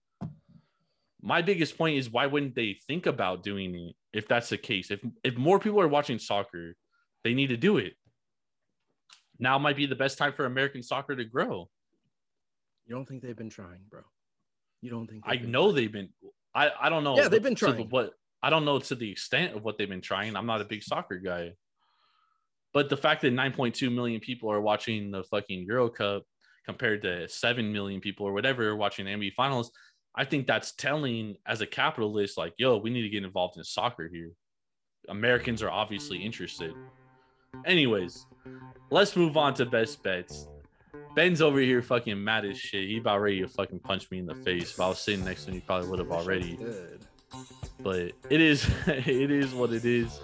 My biggest point is why wouldn't they think about doing it if that's the case? If if more people are watching soccer, they need to do it. Now might be the best time for American soccer to grow. You don't think they've been trying, bro? You don't think? I know trying? they've been. I I don't know. Yeah, they've been to trying. What I don't know to the extent of what they've been trying. I'm not a big soccer guy, but the fact that 9.2 million people are watching the fucking Euro Cup compared to 7 million people or whatever are watching the NBA Finals, I think that's telling as a capitalist. Like, yo, we need to get involved in soccer here. Americans are obviously interested. Anyways, let's move on to best bets. Ben's over here fucking mad as shit. He about ready to fucking punch me in the face. If I was sitting next to him, he probably would have already. But it is it is what it is.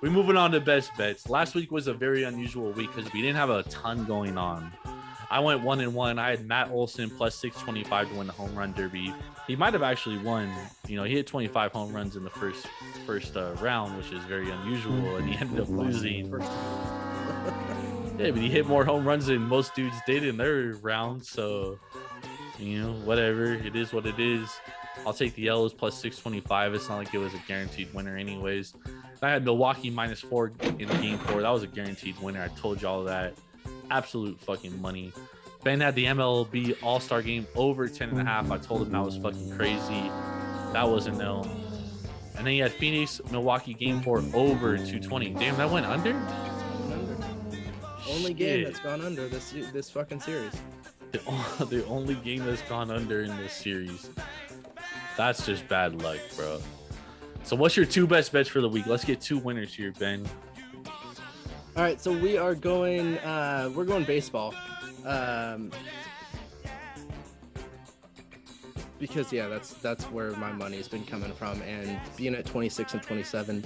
We're moving on to best bets. Last week was a very unusual week because we didn't have a ton going on. I went one and one. I had Matt Olson plus 625 to win the home run derby. He might have actually won. You know, he hit 25 home runs in the first first uh, round, which is very unusual, and he ended up losing. First Yeah, but he hit more home runs than most dudes did in their round. So, you know, whatever. It is what it is. I'll take the yellows plus 625. It's not like it was a guaranteed winner, anyways. I had Milwaukee minus four in game four. That was a guaranteed winner. I told y'all that. Absolute fucking money. Ben had the MLB All Star game over 10 and a half. I told him that was fucking crazy. That was a no. And then he had Phoenix Milwaukee game four over 220. Damn, that went under? Only game Shit. that's gone under this this fucking series. the, the only game that's gone under in this series. That's just bad luck, bro. So, what's your two best bets for the week? Let's get two winners here, Ben. All right, so we are going. Uh, we're going baseball. Um, because yeah, that's that's where my money's been coming from, and being at 26 and 27,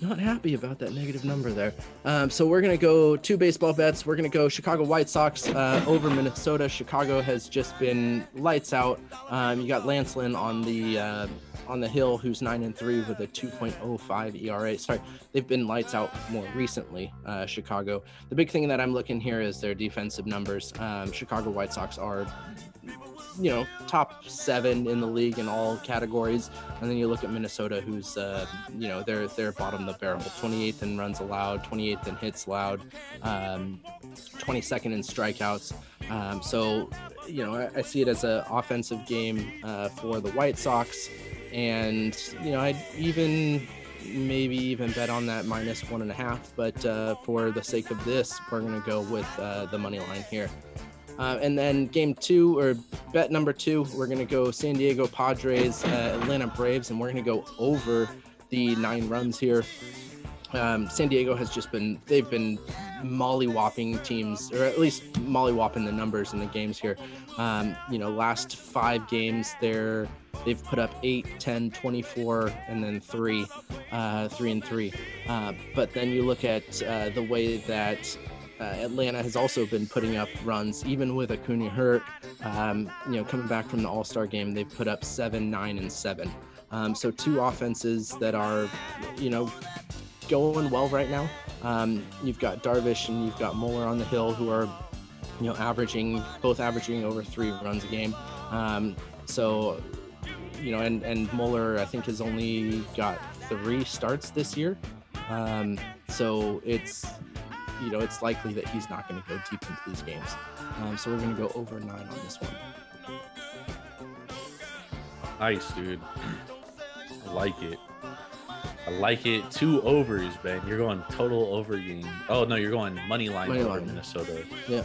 not happy about that negative number there. Um, so we're gonna go two baseball bets. We're gonna go Chicago White Sox uh, over Minnesota. Chicago has just been lights out. Um, you got Lance Lynn on the uh, on the hill, who's nine and three with a 2.05 ERA. Sorry, they've been lights out more recently. Uh, Chicago. The big thing that I'm looking here is their defensive numbers. Um, Chicago White Sox are you know top seven in the league in all categories. And then you look at minnesota who's uh, you know they're they're bottom of the barrel. 28th in runs allowed 28th in hits allowed um, 22nd in strikeouts. Um, so you know I, I see it as an offensive game uh, for the white sox. And you know i'd even maybe even bet on that minus one and a half. But uh, for the sake of this we're going to go with uh, the money line here uh, and then game two or bet number two, we're going to go San Diego Padres, uh, Atlanta Braves, and we're going to go over the nine runs here. Um, San Diego has just been they've been mollywhopping teams, or at least mollywhopping the numbers in the games here. Um, you know, last five games they're they've put up 8 10 24 and then 3 uh, 3 and 3 uh, but then you look at uh, the way that uh, Atlanta has also been putting up runs, even with Acuna hurt. Um, you know, coming back from the All Star game, they've put up seven, nine, and seven. Um, so two offenses that are, you know, going well right now. Um, you've got Darvish and you've got Muller on the hill, who are, you know, averaging both averaging over three runs a game. Um, so, you know, and and Muller I think has only got three starts this year. Um, so it's you know, it's likely that he's not going to go deep into these games. Um, so we're going to go over nine on this one. Nice, dude. I like it. I like it. Two overs, Ben. You're going total over game. Oh no, you're going money line Money over line. Minnesota. Yeah.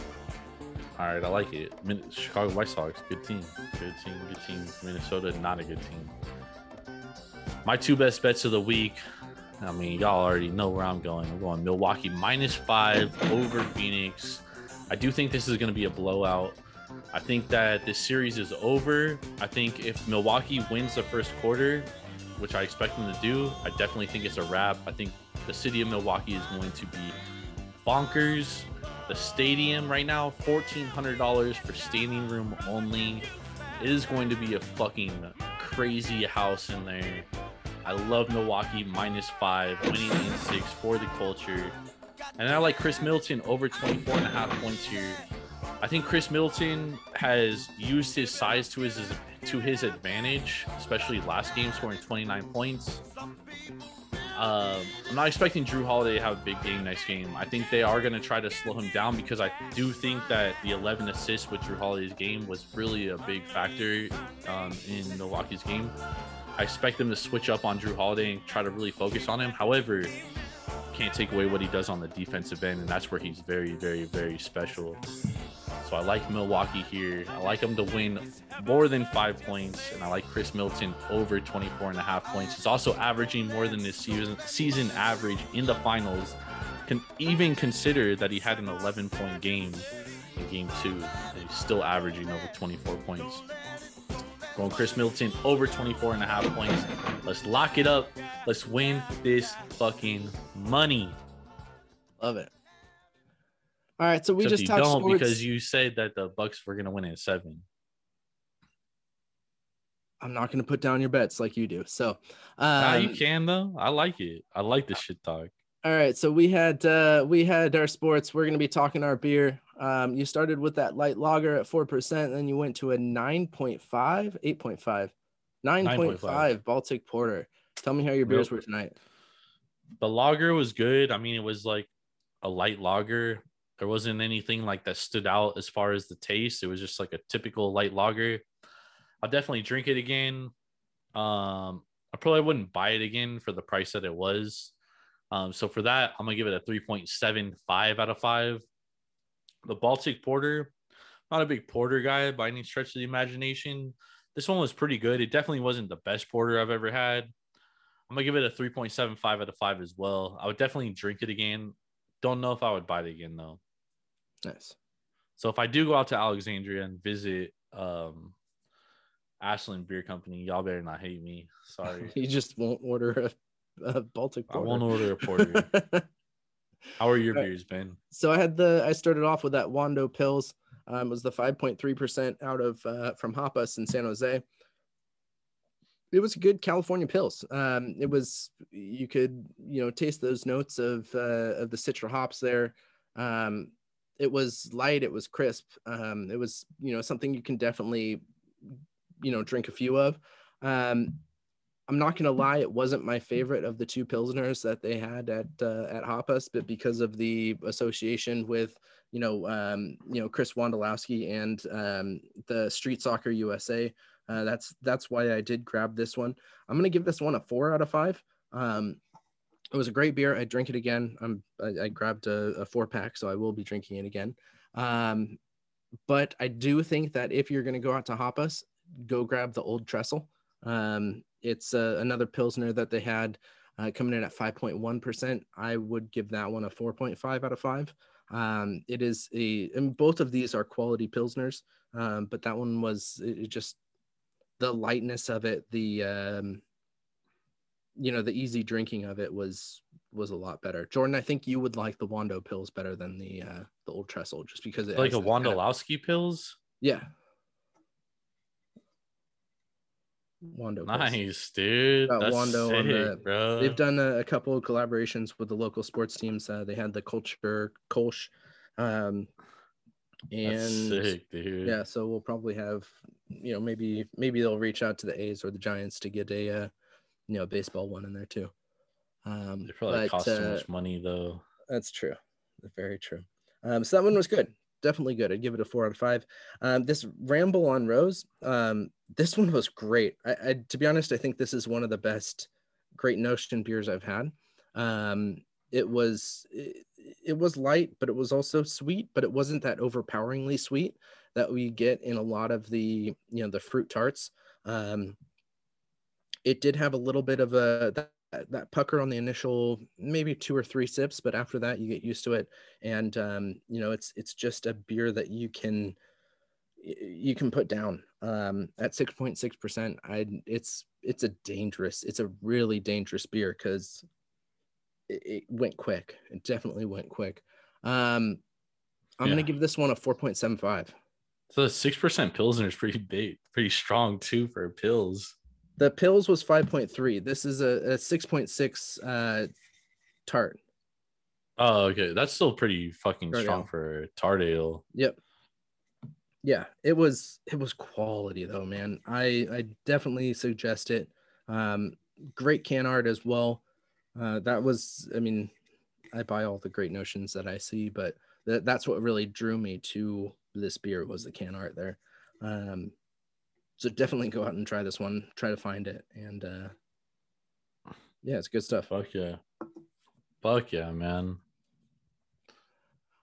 All right, I like it. Min- Chicago White Sox, good team. Good team. Good team. Minnesota, not a good team. My two best bets of the week. I mean, y'all already know where I'm going. I'm going Milwaukee minus five over Phoenix. I do think this is going to be a blowout. I think that this series is over. I think if Milwaukee wins the first quarter, which I expect them to do, I definitely think it's a wrap. I think the city of Milwaukee is going to be bonkers. The stadium right now, $1,400 for standing room only. It is going to be a fucking crazy house in there. I love Milwaukee minus five, winning in six for the culture. And I like Khris Middleton over 24 and a half points here. I think Khris Middleton has used his size to his to his advantage, especially last game, scoring 29 points. Um, I'm not expecting Jrue Holiday to have a big game next game. I think they are going to try to slow him down because I do think that the 11 assists with Jrue Holiday's game was really a big factor um, in Milwaukee's game. I expect them to switch up on Jrue Holiday and try to really focus on him. However, can't take away what he does on the defensive end, and that's where he's very, very, very special. So I like Milwaukee here. I like them to win more than five points, and I like Chris Milton over 24 and a half points. He's also averaging more than his season season average in the finals. Can even consider that he had an 11 point game in game two, and he's still averaging over 24 points. Going Khris Middleton over 24 and a half points. Let's lock it up. Let's win this fucking money. Love it. All right, so we Except just talked don't sports. because you said that the Bucks were gonna win at seven. I'm not going to put down your bets like you do. So, Nah, um, you can though. I like it. I like the shit talk. all right, so we had uh, we had our sports. We're going to be talking our beer. Um, you started with that light lager at four percent, then you went to a 9.5, 8.5, 9.5 Baltic Porter. Tell me how your beers Yep. were tonight. The lager was good. I mean, it was like a light lager. There wasn't anything like that stood out as far as the taste. It was just like a typical light lager. I'll definitely drink it again. Um, I probably wouldn't buy it again for the price that it was. Um, so for that, I'm gonna give it a 3.75 out of five. The Baltic Porter, not a big porter guy by any stretch of the imagination. This one was pretty good. It definitely wasn't the best porter I've ever had. I'm gonna give it a 3.75 out of five as well. I would definitely drink it again. Don't know if I would buy it again though. Nice. So if I do go out to Alexandria and visit um Ashland Beer Company, y'all better not hate me. Sorry. You just won't order a, a Baltic I won't order a porter. How are your Right. beers, Ben? so I had the I started off with that Wondo Pils. Um, it was the 5.3% out of uh, from Hapa's in San Jose. It was a good California Pils. Um, it was you could you know taste those notes of uh, of the citra hops there. Um, it was light. It was crisp. Um, it was you know something you can definitely you know drink a few of. Um, I'm not gonna lie, it wasn't my favorite of the two pilsners that they had at uh, at Hapa's, but because of the association with you know um, you know Chris Wondolowski and um, the Street Soccer USA, uh, that's that's why I did grab this one. I'm gonna give this one a four out of five. Um, it was a great beer. I drink it again. I'm I, I grabbed a, a four pack, so I will be drinking it again. Um, but I do think that if you're gonna go out to Hapa's, go grab the Old Trestle. Um, it's uh, another pilsner that they had. uh, coming in at 5.1%. I would give that one a 4.5 out of 5. Um, it is a, and both of these are quality Pilsners, um, but that one was it just the lightness of it, the, um, you know, the easy drinking of it was was a lot better. Jordan, I think you would like the Wondo Pils better than the uh the old trestle just because it like a that kind of- pils. yeah. Wondo. Nice, dude. Got That's Wondo on sick, the- bro. They've done a, a couple of collaborations with the local sports teams. Uh, they had the Culture Kolsch, um, and That's sick, dude. yeah, so we'll probably have, you know, maybe maybe they'll reach out to the A's or the Giants to get a, uh, you know, baseball one in there too. Um, They probably but, cost too uh, much money though. that's true. Very true. Um, so that one was good. Definitely good. I'd give it a four out of five. Um, this Ramble on Rose, um, this one was great. I, I, to be honest, I think this is one of the best Great Notion beers I've had. Um, it was it, it was light, but it was also sweet, but it wasn't that overpoweringly sweet that we get in a lot of the you know the fruit tarts. Um, it did have a little bit of a that, that pucker on the initial maybe two or three sips, but after that you get used to it, and um, you know it's it's just a beer that you can you can put down um, at six point six percent. I it's it's a dangerous, it's a really dangerous beer because it, it went quick. It definitely went quick. Um, I'm gonna give this one a four point seven five. So the six percent pilsner is pretty big, pretty strong too for pils. The pils was 5.3. This is a, a 6.6 uh, tart. Oh, okay. That's still pretty fucking Tart strong ale. for tart ale. Yep. Yeah, it was it was quality though, man. I I definitely suggest it. Um, great can art as well. Uh, that was, I mean, I buy all the great notions that I see, but that that's what really drew me to this beer was the can art there. Um, so definitely go out and try this one. Try to find it, and uh, yeah, it's good stuff. Fuck yeah. Fuck yeah, man.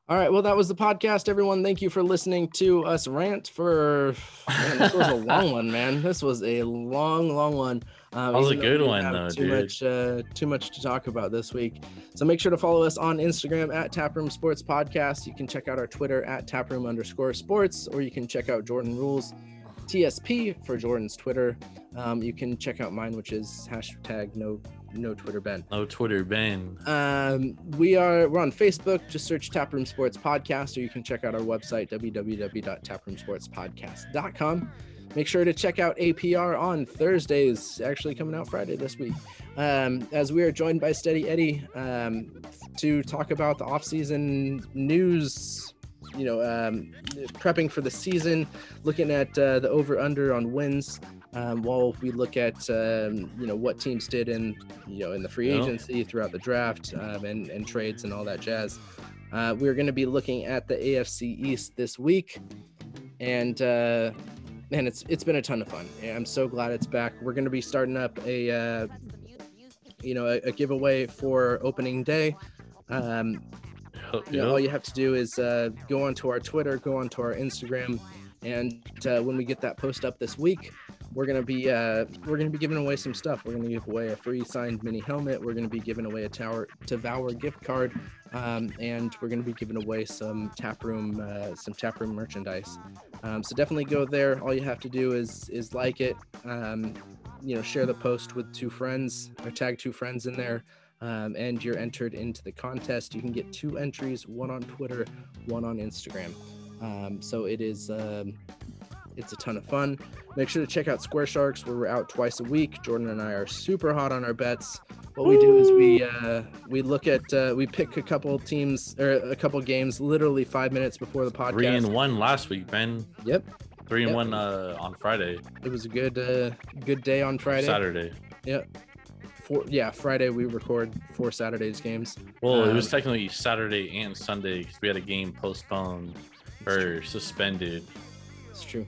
All right. Well, that was the podcast, everyone. Thank you for listening to us rant for. Man, this was a long one, man. This was a long, long one. Um, That was a good one, though, too dude. much, uh, too much to talk about this week. So make sure to follow us on Instagram at Taproom Sports Podcast. You can check out our Twitter at Taproom underscore Sports, or you can check out Jordan Rules TSP for Jordan's Twitter. Um, you can check out mine, which is hashtag no no Twitter Ben. No Twitter Ben. Um, we are we're on Facebook. Just search Taproom Sports Podcast, or you can check out our website www.taproomsportspodcast.com. Make sure to check out APR on Thursdays. Actually, coming out Friday this week. Um, as we are joined by Steady Eddie um, to talk about the off-season news. You know, um, prepping for the season, looking at uh, the over/under on wins. Um, while we look at um, you know what teams did in you know in the free Yeah. agency throughout the draft um, and and trades and all that jazz. Uh, we're going to be looking at the AFC East this week, and uh, man, it's it's been a ton of fun. I'm so glad it's back. We're going to be starting up a uh, you know a, a giveaway for opening day. Um, you know, all you have to do is uh, go onto our Twitter, go onto our Instagram, and uh, when we get that post up this week, we're gonna be uh, we're gonna be giving away some stuff. We're gonna give away a free signed mini helmet. We're gonna be giving away a Tower Devour gift card, um, and we're gonna be giving away some tap room uh, some tap room merchandise. Um, so definitely go there. All you have to do is is like it. Um, you know, share the post with two friends or tag two friends in there um, and you're entered into the contest. You can get two entries, one on Twitter, one on Instagram. Um, so it is, um, it's a ton of fun. Make sure to check out Square Sharks, where we're out twice a week. Jordan and I are super hot on our bets. What we do is we uh, we look at uh, we pick a couple teams or a couple games literally five minutes before the podcast. Three and one last week, Ben. Yep, Three and Yep. one uh, on Friday, it was a good uh, good day on Friday. Saturday. Yep. Four, yeah, Friday we record four Saturdays games. Well, it was Um, technically Saturday and Sunday because we had a game postponed or suspended. It's true.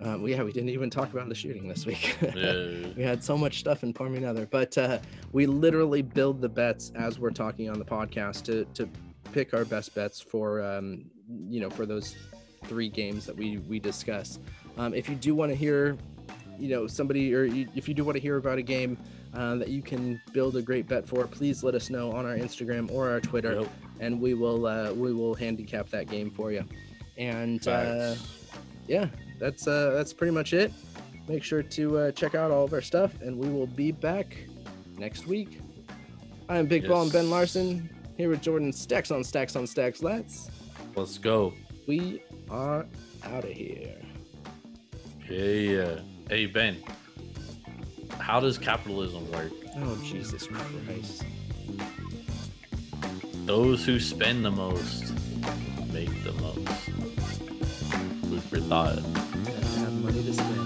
Um, yeah, we didn't even talk about the shooting this week. Yeah. we had so much stuff in Farming Other, but uh, we literally build the bets as we're talking on the podcast to to pick our best bets for um, you know for those three games that we we discuss. Um, if you do want to hear, you know, somebody or you, if you do want to hear about a game, uh, that you can build a great bet for, please let us know on our Instagram or our Twitter, Yep. and we will uh, we will handicap that game for you. And uh, yeah, that's uh, that's pretty much it. Make sure to uh, check out all of our stuff, and we will be back next week. I'm Big Ball and Ben Larson here with Jordan. Stacks on stacks on stacks. Let's. Let's go. We are out of here. Hey, yeah. Hey Ben. How does capitalism work? Oh Jesus Christ! Those who spend the most make the most. For thought. Have money to spend.